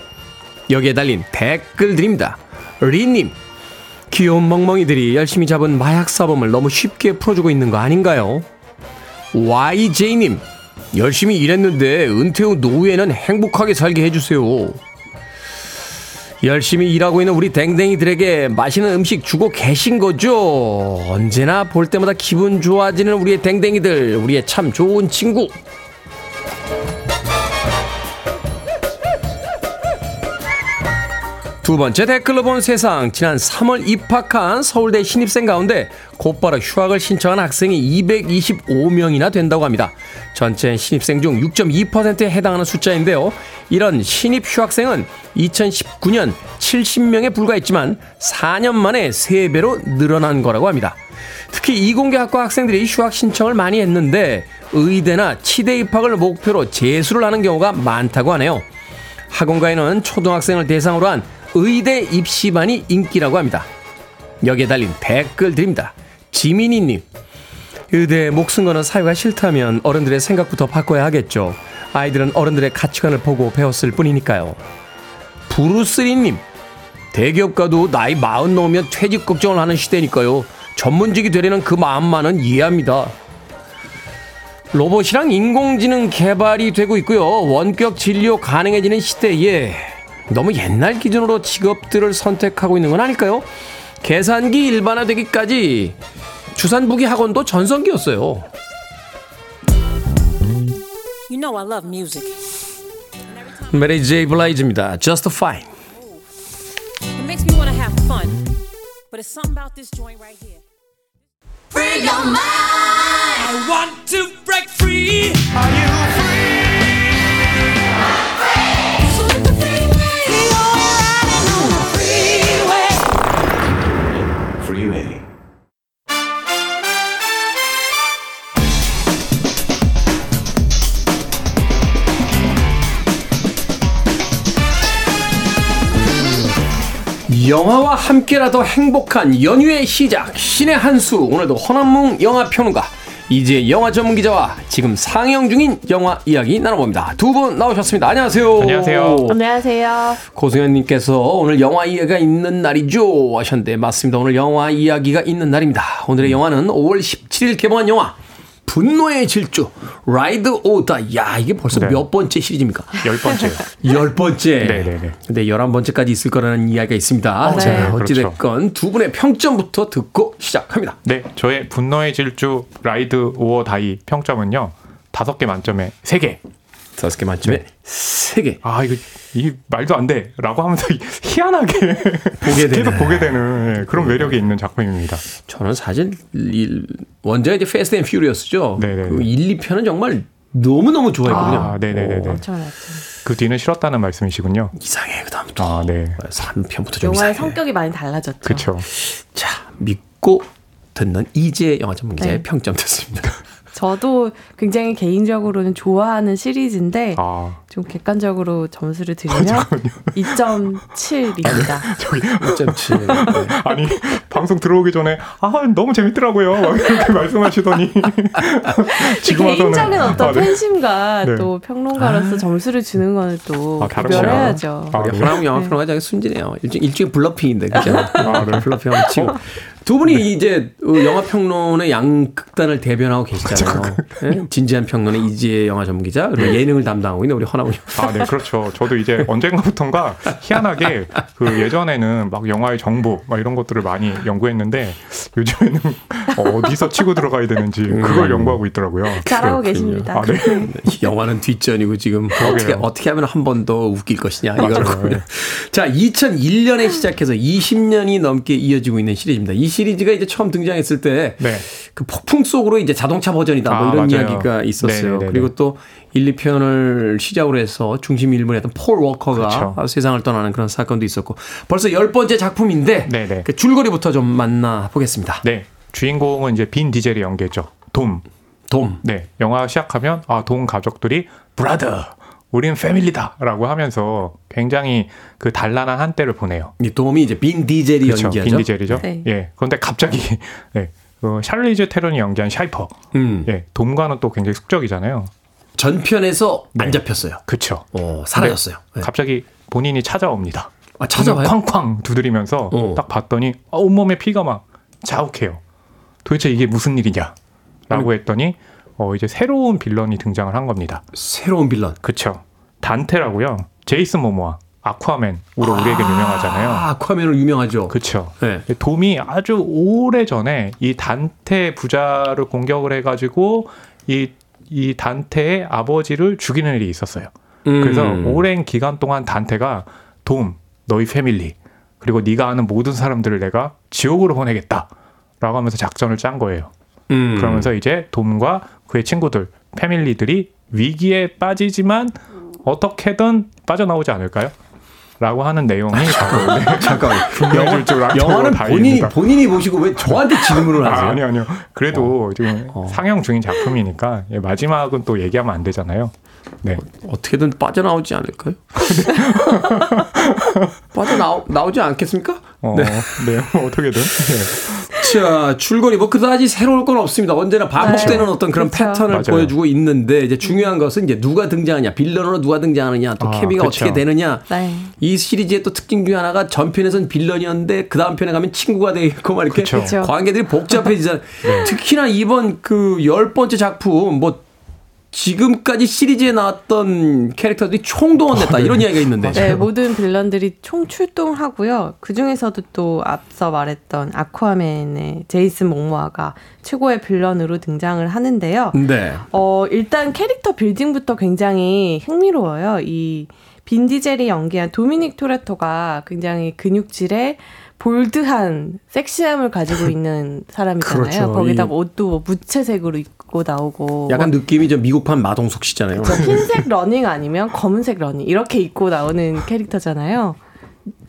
여기에 달린 댓글들입니다. 리님, 귀여운 멍멍이들이 열심히 잡은 마약 사범을 너무 쉽게 풀어주고 있는 거 아닌가요? YJ님, 열심히 일했는데 은퇴 후 노후에는 행복하게 살게 해주세요. 열심히 일하고 있는 우리 댕댕이들에게 맛있는 음식 주고 계신 거죠? 언제나 볼 때마다 기분 좋아지는 우리의 댕댕이들, 우리의 참 좋은 친구. 두 번째 댓글로 본 세상. 지난 3월 입학한 서울대 신입생 가운데 곧바로 휴학을 신청한 학생이 225명이나 된다고 합니다. 전체 신입생 중 6.2%에 해당하는 숫자인데요. 이런 신입 휴학생은 2019년 70명에 불과했지만 4년 만에 3배로 늘어난 거라고 합니다. 특히 이공계 학과 학생들이 휴학 신청을 많이 했는데 의대나 치대 입학을 목표로 재수를 하는 경우가 많다고 하네요. 학원가에는 초등학생을 대상으로 한 의대 입시반이 인기라고 합니다. 여기에 달린 댓글 드립니다. 지민이님. 의대에 목숨 거는 사유가 싫다면 어른들의 생각부터 바꿔야 하겠죠. 아이들은 어른들의 가치관을 보고 배웠을 뿐이니까요. 부루스리님. 대기업가도 나이 마흔 넘으면 퇴직 걱정을 하는 시대니까요. 전문직이 되려는 그 마음만은 이해합니다. 로봇이랑 인공지능 개발이 되고 있고요. 원격 진료 가능해지는 시대에 너무 옛날 기준으로 직업들을 선택하고 있는 건 아닐까요? 계산기 일반화되기까지 주산부기 학원도 전성기였어요. You know I love music. 메리 제이 블라이즈입니다. Just Fine. It makes me want to have fun. But it's something about this joint right here. Free your mind. I want to break free. Are you free? 영화와 함께라도 행복한 연휴의 시작 신의 한수 오늘도 허남몽 영화평론가 이제 영화 전문 기자와 지금 상영 중인 영화 이야기 나눠봅니다. 두 분 나오셨습니다. 안녕하세요. 안녕하세요. 안녕하세요. 고승현님께서 오늘 영화 이야기가 있는 날이죠 하셨는데 맞습니다. 오늘 영화 이야기가 있는 날입니다. 오늘의 영화는 5월 17일 개봉한 영화 분노의 질주 라이드 오다 야 이게 벌써 네. 몇 번째 시리즈입니까? 열 번째. 열 번째. 네네네. 근데 열한 번째까지 있을 거라는 이야기가 있습니다. 네. 자, 그렇죠. 어찌 됐건 두 분의 평점부터 듣고 시작합니다. 네, 저의 분노의 질주 Ride or Die 평점은요. 다섯 개 만점에 세 개. 다섯 개 만점에 네. 세 개. 아, 이거 이 말도 안 돼 라고 하면서 희한하게 보게 되는. 계속 보게 되는 예, 그런 매력이 있는 작품입니다. 저는 사실 일, 원제가 이제 Fast and Furious죠. 네네네. 그 1, 2편은 정말 너무너무 좋아했거든요. 아, 네네네네. 엄청났죠. 그 뒤는 싫었다는 말씀이시군요. 이상해 그다음부터. 아, 네. 3편부터 좀 영화의 이상해. 성격이 많이 달라졌죠. 그렇죠. 자, 믿고 듣는 이재 영화 전문 기자의 네. 평점 듣습니다. 저도 굉장히 개인적으로는 좋아하는 시리즈인데 아, 좀 객관적으로 점수를 드리면 2.7입니다. 저기 2.7. 아니 방송 들어오기 전에 아 너무 재밌더라고요. 막 이렇게 말씀하시더니 지금 와서는 개인적인 어떤 아, 네. 팬심과 네. 또 평론가로서 점수를 주는 거는 또 아, 구별해야죠. 거야. 아, 우리 네. 허남 영화 평론가장이 순진해요. 일종, 일종의 bluffing인데, 그죠? 아, 네. bluffing 치고. 두 분이 이제 어, 영화 평론의 양극단을 대변하고 계시잖아요. 예? 진지한 평론의 이지혜 영화 전문 기자, 그리고 예능을 담당하고 있는 우리 허남웅 아, 네, 그렇죠. 저도 이제 언젠가부턴가 희한하게 그 예전에는 막 영화의 정보 막 이런 것들을 많이 연구했는데 요즘에는 어디서 치고 들어가야 되는지 그걸 연구하고 있더라고요. 잘하고. 계십니다. 아, 네. 영화는 뒷전이고 지금 어떻게 어떻게 하면 한 번 더 웃길 것이냐 이거군요. 맞아요. 자, 2001년에 시작해서 20년이 넘게 이어지고 있는 시리즈입니다. 이 시리즈가 이제 처음 등장했을 때그 네. 폭풍 속으로 이제 자동차 버전이다 뭐 아, 이런 맞아요. 이야기가 있었어요. 네네네네. 그리고 또 1, 2편을 시작으로 해서 중심 일부를 했던 폴 워커가 그렇죠. 세상을 떠나는 그런 사건도 있었고 벌써 열 번째 작품인데 네네. 그 줄거리부터 좀 만나 보겠습니다. 네. 주인공은 이제 빈 디젤이 연기했죠. 돔. 돔. 네. 영화 시작하면 아, 돔 가족들이 brother. 우린 패밀리다라고 하면서 굉장히 그 단란한 한때를 보내요. 이 돔이 이제 빈 디젤이 그렇죠. 연기하죠. 빈 디젤이죠. 네. 예. 그런데 갑자기 네. 어, 샬리즈 테론이 연기한 사이퍼. 음. 예. 돔과는 또 굉장히 숙적이잖아요. 전편에서 네. 안 잡혔어요. 그쵸. 어, 사라졌어요. 네. 갑자기 본인이 찾아옵니다. 아, 찾아와요? 쾅쾅 두드리면서 어. 딱 봤더니 아, 온몸에 피가 막 자욱해요. 도대체 이게 무슨 일이냐? 라고 했더니 어, 이제 새로운 빌런이 등장을 한 겁니다. 새로운 빌런. 그쵸. 단테라고요. 제이슨 모모아, 아쿠아맨으로 우리에게 유명하잖아요. 아, 아쿠아맨으로 유명하죠. 그쵸. 네. 돔이 아주 오래 전에 이 단테 부자를 공격을 해가지고 이, 이 단테의 아버지를 죽이는 일이 있었어요. 그래서 음. 오랜 기간 동안 단테가 돔, 너희 패밀리 그리고 네가 아는 모든 사람들을 내가 지옥으로 보내겠다 라고 하면서 작전을 짠 거예요. 음. 그러면서 이제 돔과 그의 친구들, 패밀리들이 위기에 빠지지만 어떻게든 빠져나오지 않을까요? 라고 하는 내용이 바로 네. 분노의 질주 라이브 영화는 본인이. 본인이 보시고 왜 저한테 질문을 하세요? 아, 아니요, 아니요. 그래도 지금 어. 상영 중인 작품이니까 예, 마지막은 또 얘기하면 안 되잖아요. 네. 어 떻게든 빠져나오지 않을까요? 빠져나오 나오지 않겠습니까? 어, 네. 네. 뭐 어떻게든. 네. 자, 줄거리 뭐 그다지 새로울 건 없습니다. 언제나 반복되는 어떤 그런 그렇죠. 패턴을 맞아요. 보여주고 있는데 이제 중요한 것은 이제 누가 등장하냐, 빌런으로 누가 등장하느냐, 또 아, 케미가 그렇죠. 어떻게 되느냐. 네. 이 시리즈의 또 특징 중에 하나가 전편에선 빌런이었는데 그 다음 편에 가면 친구가 되고 막 이렇게 그쵸. 네. 그쵸. 관계들이 복잡해지잖아요. 특히나 이번 그 열 번째 작품 뭐 지금까지 시리즈에 나왔던 캐릭터들이 총동원됐다 이런 이야기가 있는데. 네, 모든 빌런들이 총 출동하고요. 그 중에서도 또 앞서 말했던 아쿠아맨의 제이슨 몽모아가 최고의 빌런으로 등장을 하는데요. 네. 어, 일단 캐릭터 빌딩부터 굉장히 흥미로워요. 이 빈디젤이 연기한 도미닉 토레토가 굉장히 근육질에 볼드한 섹시함을 가지고 있는 사람이잖아요. 그렇죠. 거기다가 이- 옷도 뭐 무채색으로 입고 나오고 약간 뭐 느낌이 좀 미국판 마동석 씨잖아요. 저 흰색 러닝 아니면 검은색 러닝 이렇게 입고 나오는 캐릭터잖아요.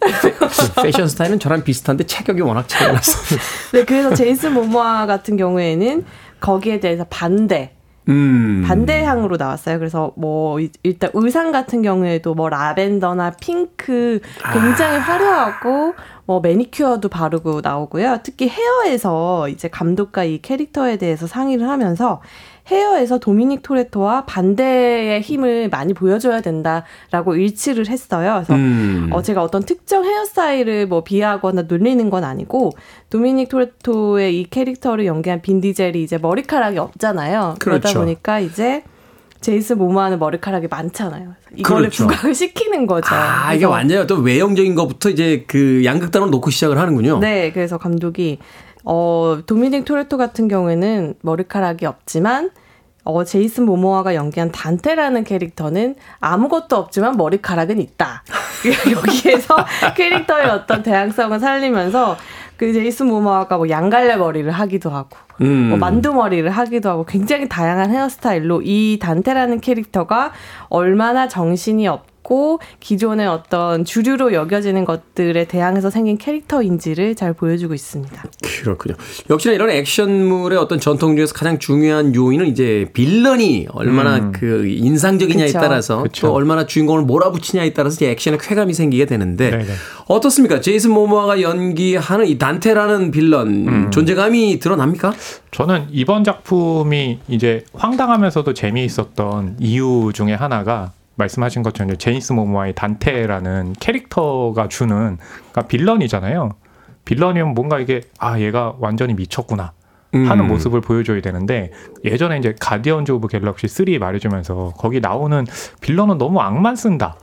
패션 스타일은 저랑 비슷한데 체격이 워낙 차이 났어요. 네, 그래서 제이슨 모모아 같은 경우에는 거기에 대해서 반대. 음. 반대 방향으로 나왔어요. 그래서 뭐 일단 의상 같은 경우에도 뭐 라벤더나 핑크 굉장히 아. 화려하고 뭐 매니큐어도 바르고 나오고요. 특히 헤어에서 이제 감독과 이 캐릭터에 대해서 상의를 하면서 헤어에서 도미닉 토레토와 반대의 힘을 많이 보여줘야 된다라고 일치를 했어요. 그래서 음. 어, 제가 어떤 특정 헤어스타일을 뭐 비하하거나 놀리는 건 아니고 도미닉 토레토의 이 캐릭터를 연기한 빈 디젤이 이제 머리카락이 없잖아요. 그렇죠. 그러다 보니까 이제 제이스 모모하는 머리카락이 많잖아요. 이거를 그렇죠. 부각을 시키는 거죠. 아, 이게 완전히 어떤 외형적인 것부터 이제 그 양극단으로 놓고 시작을 하는군요. 네, 그래서 감독이 어, 도미닉 토레토 같은 경우에는 머리카락이 없지만 어, 제이슨 모모아가 연기한 단테라는 캐릭터는 아무것도 없지만 머리카락은 있다. 여기에서 캐릭터의 어떤 대항성을 살리면서 그 제이슨 모모아가 뭐 양갈래 머리를 하기도 하고 음. 뭐 만두 머리를 하기도 하고 굉장히 다양한 헤어스타일로 이 단테라는 캐릭터가 얼마나 정신이 없 있고 기존의 어떤 주류로 여겨지는 것들에 대항해서 생긴 캐릭터인지를 잘 보여주고 있습니다. 그렇군요. 역시나 이런 액션물의 어떤 전통 중에서 가장 중요한 요인은 이제 빌런이 얼마나 음. 그 인상적이냐에 그쵸. 따라서 그쵸. 또 얼마나 주인공을 몰아붙이냐에 따라서 이제 액션에 쾌감이 생기게 되는데 네네. 어떻습니까? 제이슨 모모아가 연기하는 이 단테라는 빌런 음. 존재감이 드러납니까? 저는 이번 작품이 이제 황당하면서도 재미있었던 이유 중에 하나가 말씀하신 것처럼 제이스 모모아의 단테라는 캐릭터가 주는 그러니까 빌런이잖아요. villain이면 뭔가 이게 아 얘가 완전히 미쳤구나 하는 음. 모습을 보여줘야 되는데 예전에 이제 Guardians of Galaxy 3 말해주면서 거기 나오는 villain은 너무 악만 쓴다.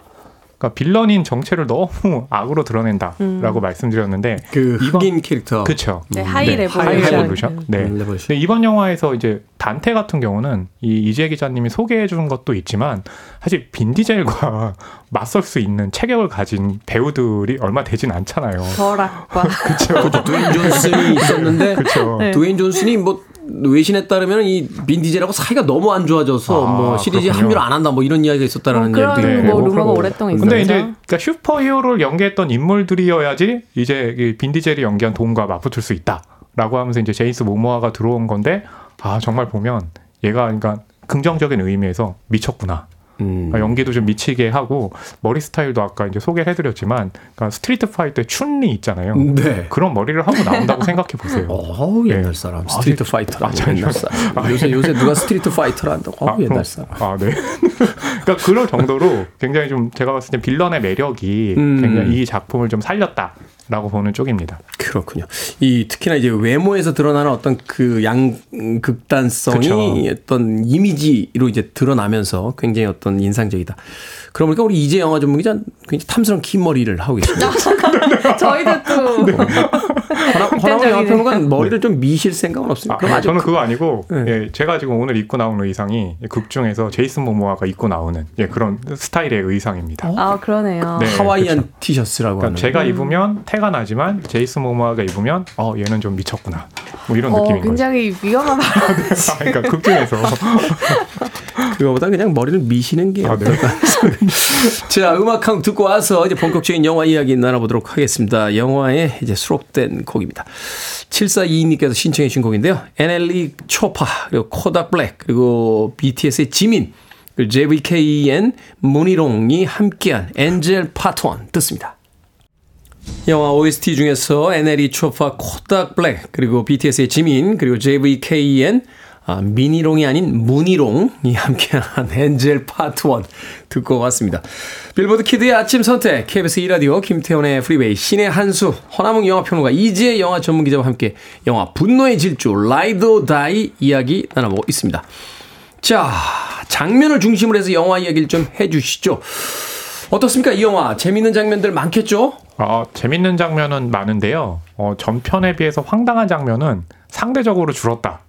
그러니까 villain인 정체를 너무 악으로 드러낸다라고 음. 말씀드렸는데 그 흑인 캐릭터 그렇죠. 네, High 네, Revolution. High Revolution. 네. 음, 근데 이번 영화에서 이제 단테 같은 경우는 이 이지혜 기자님이 소개해 준 것도 있지만 사실 빈 디젤과 맞설 수 있는 체격을 가진 배우들이 얼마 되진 않잖아요. 더 락과 그렇죠. 드웨인 존슨이 있었는데 그쵸. 네. 드웨인 존슨이 뭐 외신에 따르면 이 빈 디젤하고 사이가 너무 안 좋아져서 아, 뭐 시리즈 에 합류를 안 한다 뭐 이런 이야기가 있었다라는 뭐 얘기도 있고. 뭐 루머가 오랫동안 있었죠. 근데 이제 그러니까 superhero를 연기했던 인물들이어야지 이제 빈 디젤이 연기한 돔과 맞붙을 수 있다라고 하면서 이제 제이슨 모모아가 들어온 건데 아 정말 보면 얘가 그러니까 긍정적인 의미에서 미쳤구나. 음. 아, 연기도 좀 미치게 하고 머리 스타일도 아까 이제 소개를 해드렸지만 그러니까 Street Fighter의 춘리 있잖아요. 네. 그런 머리를 하고 나온다고 생각해 보세요. 어 옛날 네. 사람 Street 아, 파이터 아, 옛날 사람. 아, 요새 요새 누가 Street Fighter를 한다고? 어, 아, 옛날 사람. 아 네. 그러니까 그럴 정도로 굉장히 좀 제가 봤을 때 villain의 매력이 음. 굉장히 이 작품을 좀 살렸다. 라고 보는 쪽입니다. 그렇군요. 이 특히나 이제 외모에서 드러나는 어떤 그 양극단성이 그쵸. 어떤 이미지로 이제 드러나면서 굉장히 어떤 인상적이다. 그러니까 우리 이제 영화 전문 기자 굉장히 탐스러운 긴 머리를 하고 계십니다. 저희도 또 네. 허나무 영화평론가 머리를 좀 미실 생각은 없습니까? 아, 저는 그거 아니고 네. 예, 제가 지금 오늘 입고 나온 의상이 극 중에서 제이슨 모모아가 입고 나오는 예, 그런 스타일의 의상입니다. 어? 아 그러네요. 네, 하와이안 그렇죠. 티셔츠라고 그러니까 하는. 제가 입으면 태가 나지만 제이슨 모모아가 입으면 어 얘는 좀 미쳤구나. 뭐 이런 어, 느낌인 굉장히 거죠. 위험한 말. 그러니까 극 중에서 그거보다 그냥 머리를 미시는 게 아, 네. 자, 음악 한 듣고 와서 이제 본격적인 영화 이야기 나눠보도록 하겠습니다. 영화에 이제 수록된 곡입니다. 7422님께서 신청해 주신 곡인데요. NLE Choppa, 그리고 Kodak Black, 그리고 BTS의 지민, 그리고 JVKN 문희롱이 함께한 Angel Part 1 듣습니다. 영화 OST 중에서 NLE Choppa, Kodak Black, 그리고 BTS의 지민, 그리고 JVKE 아, 미니롱이 아닌 Muni Long이 함께한 Angel Part 1 듣고 왔습니다. 빌보드 kid의 아침 선택, KBS 2라디오, 김태훈의 프리웨이, 씨네한수, 허남웅 영화평론가, 이지혜 영화 전문기자와 함께 영화 분노의 질주, Ride or Die 이야기 나눠보고 있습니다. 자, 장면을 중심으로 해서 영화 이야기를 좀 해주시죠. 어떻습니까? 이 영화 재밌는 장면들 많겠죠? 아, 재밌는 장면은 많은데요. 어, 전편에 비해서 황당한 장면은 상대적으로 줄었다.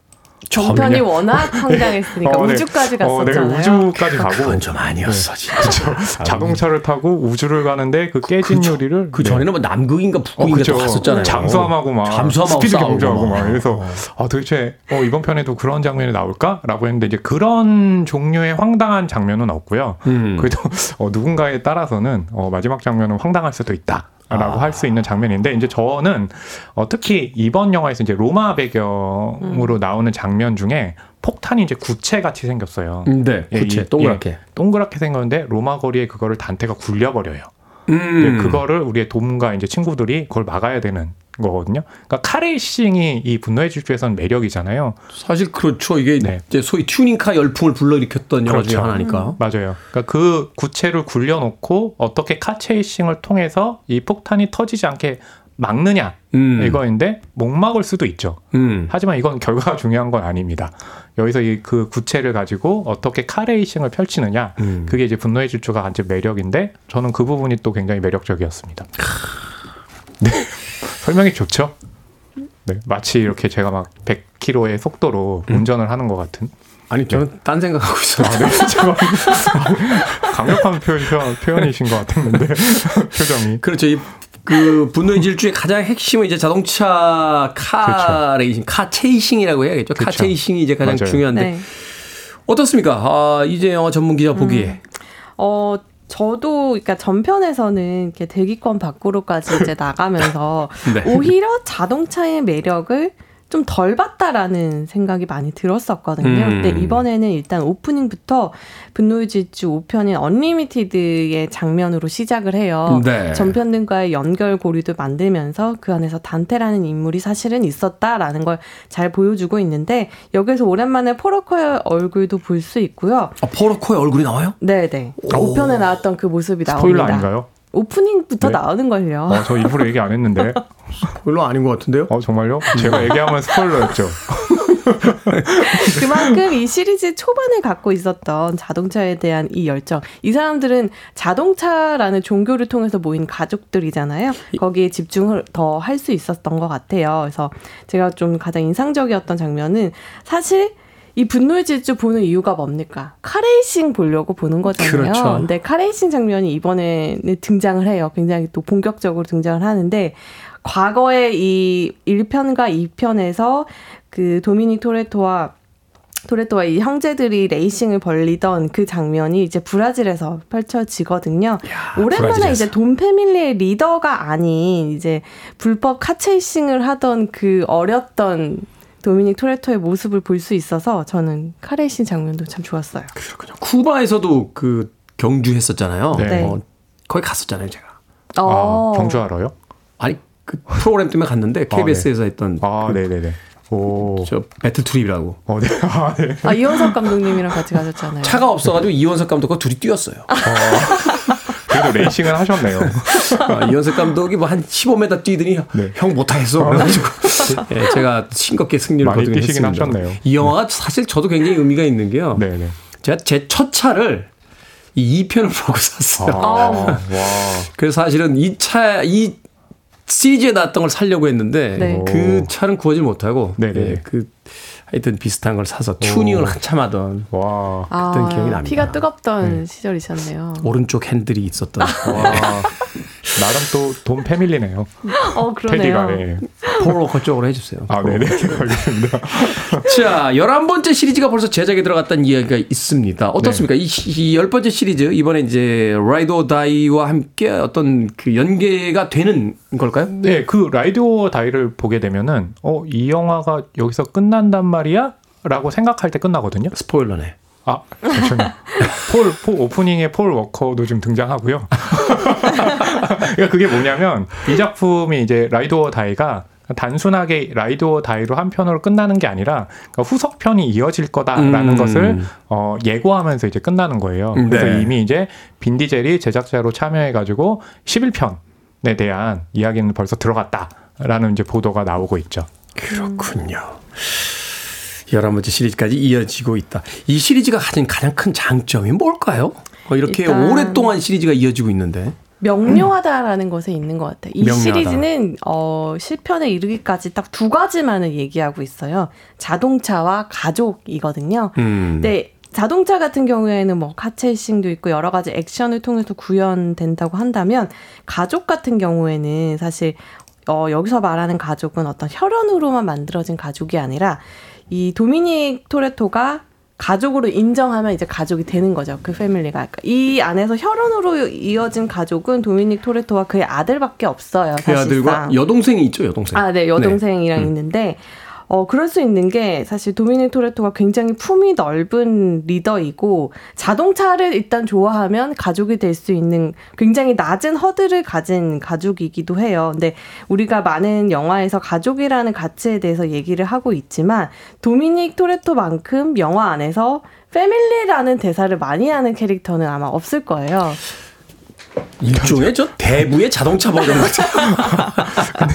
정편이 워낙 황당했으니까 어, 네. 우주까지 갔었잖아요. 어, 네, 우주까지 가고 그건 좀 아니었어 네. 진짜. 자동차를 타고 우주를 가는데 그 깨진 그, 요리를 그 전에는 뭐 남극인가 북극인가 어, 갔었잖아요. 잠수함하고 막 잠수함하고 스피드 경주하고 막 그래서 아 도대체 어, 이번 편에도 그런 장면이 나올까라고 했는데 이제 그런 종류의 황당한 장면은 없고요. 음. 그래도 어, 누군가에 따라서는 어, 마지막 장면은 황당할 수도 있다. 라고 할수 있는 장면인데 이제 저는 어, 특히 이번 영화에서 이제 로마 배경으로 나오는 장면 중에 폭탄이 이제 구체 같이 생겼어요. 네, 예, 구체 이- 동그랗게. 예, 동그랗게 생겼는데 로마 거리에 그거를 단테가 굴려버려요. 음. 예, 그거를 우리의 돔과 이제 친구들이 그걸 막아야 되는 거거든요. 그러니까 카레이싱이 이 분노의 질주에서는 매력이잖아요. 사실 그렇죠. 이게 이제 소위 튜닝카 열풍을 불러일으켰던 그렇죠. 하나니까. 맞아요. 그러니까 그 구체를 굴려놓고 어떻게 카체이싱을 통해서 이 폭탄이 터지지 않게 막느냐 음. 이거인데 못 막을 수도 있죠. 음. 하지만 이건 결과가 중요한 건 아닙니다. 여기서 이 그 구체를 가지고 어떻게 카레이싱을 펼치느냐 음. 그게 이제 분노의 질주가 가진 매력인데 저는 그 부분이 또 굉장히 매력적이었습니다. 네 설명이 좋죠. 네 마치 이렇게 제가 막 100km의 속도로 운전을 하는 것 같은. 아니 저는 딴 생각하고 있어요. 아, 네. 강력한 표현, 표현, 표현이신 것 같았는데 표정이. 그렇죠. 이, 그 분노의 질주의 가장 핵심은 이제 자동차 car racing, car chasing이라고 해야겠죠. car 그렇죠. chasing이 이제 가장 맞아요. 중요한데 네. 어떻습니까? 아, 이제 영화 전문 기자 보기에 어, 저도, 그러니까 전편에서는 이렇게 대기권 밖으로까지 이제 나가면서 네. 오히려 자동차의 매력을 좀 덜 봤다라는 생각이 많이 들었었거든요. 음. 근데 이번에는 일단 오프닝부터 분노의 질주 5편인 Unlimited의 장면으로 시작을 해요. 네. 전편들과의 연결 고리도 만들면서 그 안에서 단테라는 인물이 사실은 있었다라는 걸 잘 보여주고 있는데 여기서 오랜만에 포로커의 얼굴도 볼 수 있고요. 아, 포로코의 얼굴이 나와요? 네 네. 5편에 나왔던 그 모습이 스포일러 나옵니다. 아닌가요? 오프닝부터 네. 나오는 걸요. 어, 저 일부러 얘기 안 했는데. 별로 아닌 것 같은데요? 어, 정말요? 제가 얘기하면 스포일러였죠. 그만큼 이 시리즈 초반에 갖고 있었던 자동차에 대한 이 열정. 이 사람들은 자동차라는 종교를 통해서 모인 가족들이잖아요. 거기에 집중을 더 할 수 있었던 것 같아요. 그래서 제가 좀 가장 인상적이었던 장면은 사실 이 분노의 질주 보는 이유가 뭡니까? car racing 보려고 보는 거잖아요. 그렇죠. 근데 car racing 장면이 이번에는 등장을 해요. 굉장히 또 본격적으로 등장을 하는데 과거에 이 1편과 2편에서 그 도미닉 토레토와 토레토와 이 형제들이 racing을 벌리던 그 장면이 이제 브라질에서 펼쳐지거든요. 오랜만에 브라질에서. 이제 돈 패밀리의 리더가 아닌 이제 불법 카체이싱을 하던 그 어렸던 도미닉 토레토의 모습을 볼 수 있어서 저는 카레이싱 장면도 참 좋았어요. 쿠바에서도 그 경주했었잖아요. 네. 어, 거기 갔었잖아요, 제가. 어. 아, 경주하러요? 아니, 그 프로그램 때문에 갔는데 KBS에서 했던 아, 그, 네 네 네. 오. 저 배틀 트립이라고. 어, 네. 아, 네. 아, 이현석 감독님이랑 같이 가셨잖아요. 차가 없어가지고 이원석 감독과 둘이 뛰었어요. 그래도 레이싱을 하셨네요. 아, 이원석 감독이 뭐 한 15m 뛰더니 네. 형 못하겠어. 그래가지고 예, 제가 싱겁게 승리를 많이 거두긴. 하셨네요. 이 영화가 사실 저도 굉장히 의미가 있는 게요. 네네. 제가 제 첫 차를 이 2편을 보고 샀어요. 아, 와. 그래서 사실은 이 차, 이 시리즈에 나왔던 걸 살려고 했는데 네. 그 차는 구하지 못하고 네네. 예, 그 하여튼 비슷한 걸 사서 튜닝을 한참 하던 와. 그랬던 기억이 납니다. 아, 피가 뜨겁던 시절이셨네요. 오른쪽 핸들이 있었던 와. 나름 또 돔 family네요. 어. 그러네요. 네. 포로코 쪽으로 해주세요. 아, 네네. 알겠습니다. 자, 11번째 시리즈가 벌써 제작에 들어갔다는 이야기가 있습니다. 어떻습니까? 이, 시- 이 10번째 시리즈, 이번에 이제 라이드 오 다이와 함께 어떤 그 연계가 되는 걸까요? 네, 그 Ride or Die를 보게 되면은 어, 이 영화가 여기서 끝난단 말 이야? 라고 생각할 때 끝나거든요. 스포일러네. 아, 잠시만요. 폴, 폴 오프닝에 폴 워커도 좀 등장하고요. 그러니까 그게 뭐냐면 이 작품이 이제 Ride or Die가 단순하게 Ride or Die로 한 편으로 끝나는 게 아니라 그러니까 후속 편이 이어질 거다라는 음. 것을 어, 예고하면서 이제 끝나는 거예요. 그래서 네. 이미 이제 빈 디젤이 제작자로 참여해가지고 11편에 대한 이야기는 벌써 들어갔다라는 이제 보도가 나오고 있죠. 그렇군요. 11번째 시리즈까지 이어지고 있다. 이 시리즈가 가진 가장 큰 장점이 뭘까요? 어, 이렇게 오랫동안 시리즈가 이어지고 있는데. 명료하다라는 것에 있는 것 같아요. 이 명료하다. 시리즈는 어, 실편에 이르기까지 딱 두 가지만을 얘기하고 있어요. 자동차와 가족이거든요. 음. 근데 자동차 같은 경우에는 뭐 카체이싱도 있고 여러 가지 액션을 통해서 구현된다고 한다면 가족 같은 경우에는 사실 어, 여기서 말하는 가족은 어떤 혈연으로만 만들어진 가족이 아니라 이 도미닉 토레토가 가족으로 인정하면 이제 가족이 되는 거죠. 그 패밀리가. 그러니까 이 안에서 혈연으로 이어진 가족은 도미닉 토레토와 그의 아들밖에 없어요. 그 아들과 여동생이 있죠, 여동생. 아, 네, 여동생이랑 네. 있는데 어, 그럴 수 있는 게 사실 도미닉 토레토가 굉장히 품이 넓은 리더이고 자동차를 일단 좋아하면 가족이 될 수 있는 굉장히 낮은 허들을 가진 가족이기도 해요. 근데 우리가 많은 영화에서 가족이라는 가치에 대해서 얘기를 하고 있지만 도미닉 토레토만큼 영화 안에서 패밀리라는 대사를 많이 하는 캐릭터는 아마 없을 거예요. 일종의 저 대부의 자동차 버전 같아요.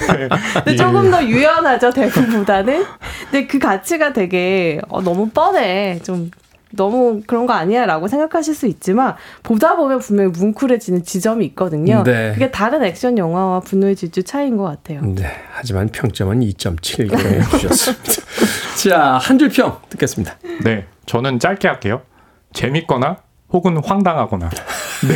네. 근데 조금 더 유연하죠 대부보다는. 근데 그 가치가 되게 어, 너무 뻔해. 좀 너무 그런 거 아니야라고 생각하실 수 있지만 보다 보면 분명히 뭉클해지는 지점이 있거든요. 네. 그게 다른 액션 영화와 분노의 질주 차이인 것 같아요. 네. 하지만 평점은 2.7개 주셨습니다. 자, 한 줄 평 듣겠습니다. 네. 저는 짧게 할게요. 재밌거나 혹은 황당하거나. 네.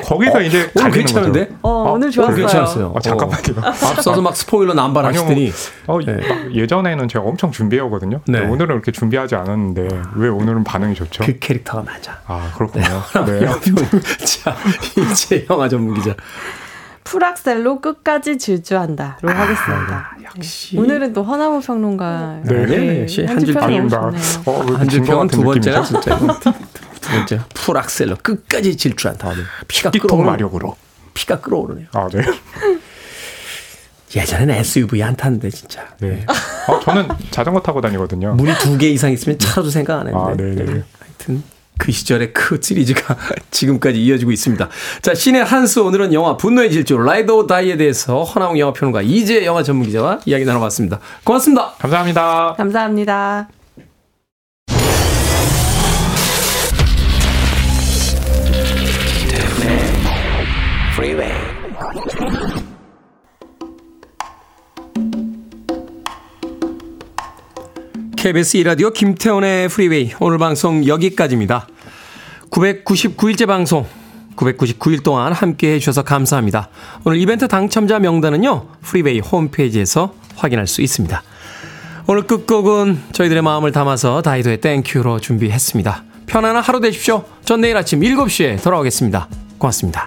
거기서 어, 이제 오늘 괜찮은데? 거죠. 어, 어, 오늘 좋았어요. 괜찮았어요. 어, 잠깐만요. 앞서서 막 스포일러 남발하시더니 어, 네. 예전에는 제가 엄청 준비해오거든요. 네. 오늘은 그렇게 준비하지 않았는데 왜 오늘은 반응이 좋죠? 그 캐릭터가 맞아. 아 그렇군요. 네. 네. 자 이제 영화 전문 기자. 풀악셀로 끝까지 질주한다로 아, 하겠습니다. 역시 오늘은 또 허나무 평론가 네, 네, 역시 한줄 평입니다. 어, 한줄 평은 두 번째가 진짜 두 번째 풀악셀로 끝까지 질주한다. 피가 끓어오르 마력으로 피가 끓어오르네요. 아 네. 예전에는 SUV 안 탔는데 진짜. 네. 어, 저는 자전거 타고 다니거든요. 문이 두 개 이상 있으면 차도 생각 안 했는데. 아, 네, 네. 하여튼 그 시절의 그 시리즈가 지금까지 이어지고 있습니다. 자, 신의 한수 오늘은 영화 분노의 질주 라이더 다이에 대해서 허나웅 영화평론가 이재 영화 전문 기자와 이야기 나눠봤습니다. 고맙습니다. 감사합니다. 감사합니다. KBS 2라디오 김태훈의 프리웨이 오늘 방송 여기까지입니다. 999일째 방송 999일 동안 함께 해 주셔서 감사합니다. 오늘 이벤트 당첨자 명단은요. 프리웨이 홈페이지에서 확인할 수 있습니다. 오늘 끝곡은 저희들의 마음을 담아서 Dido의 Thank You로 준비했습니다. 편안한 하루 되십시오. 전 내일 아침 7시에 돌아오겠습니다. 고맙습니다.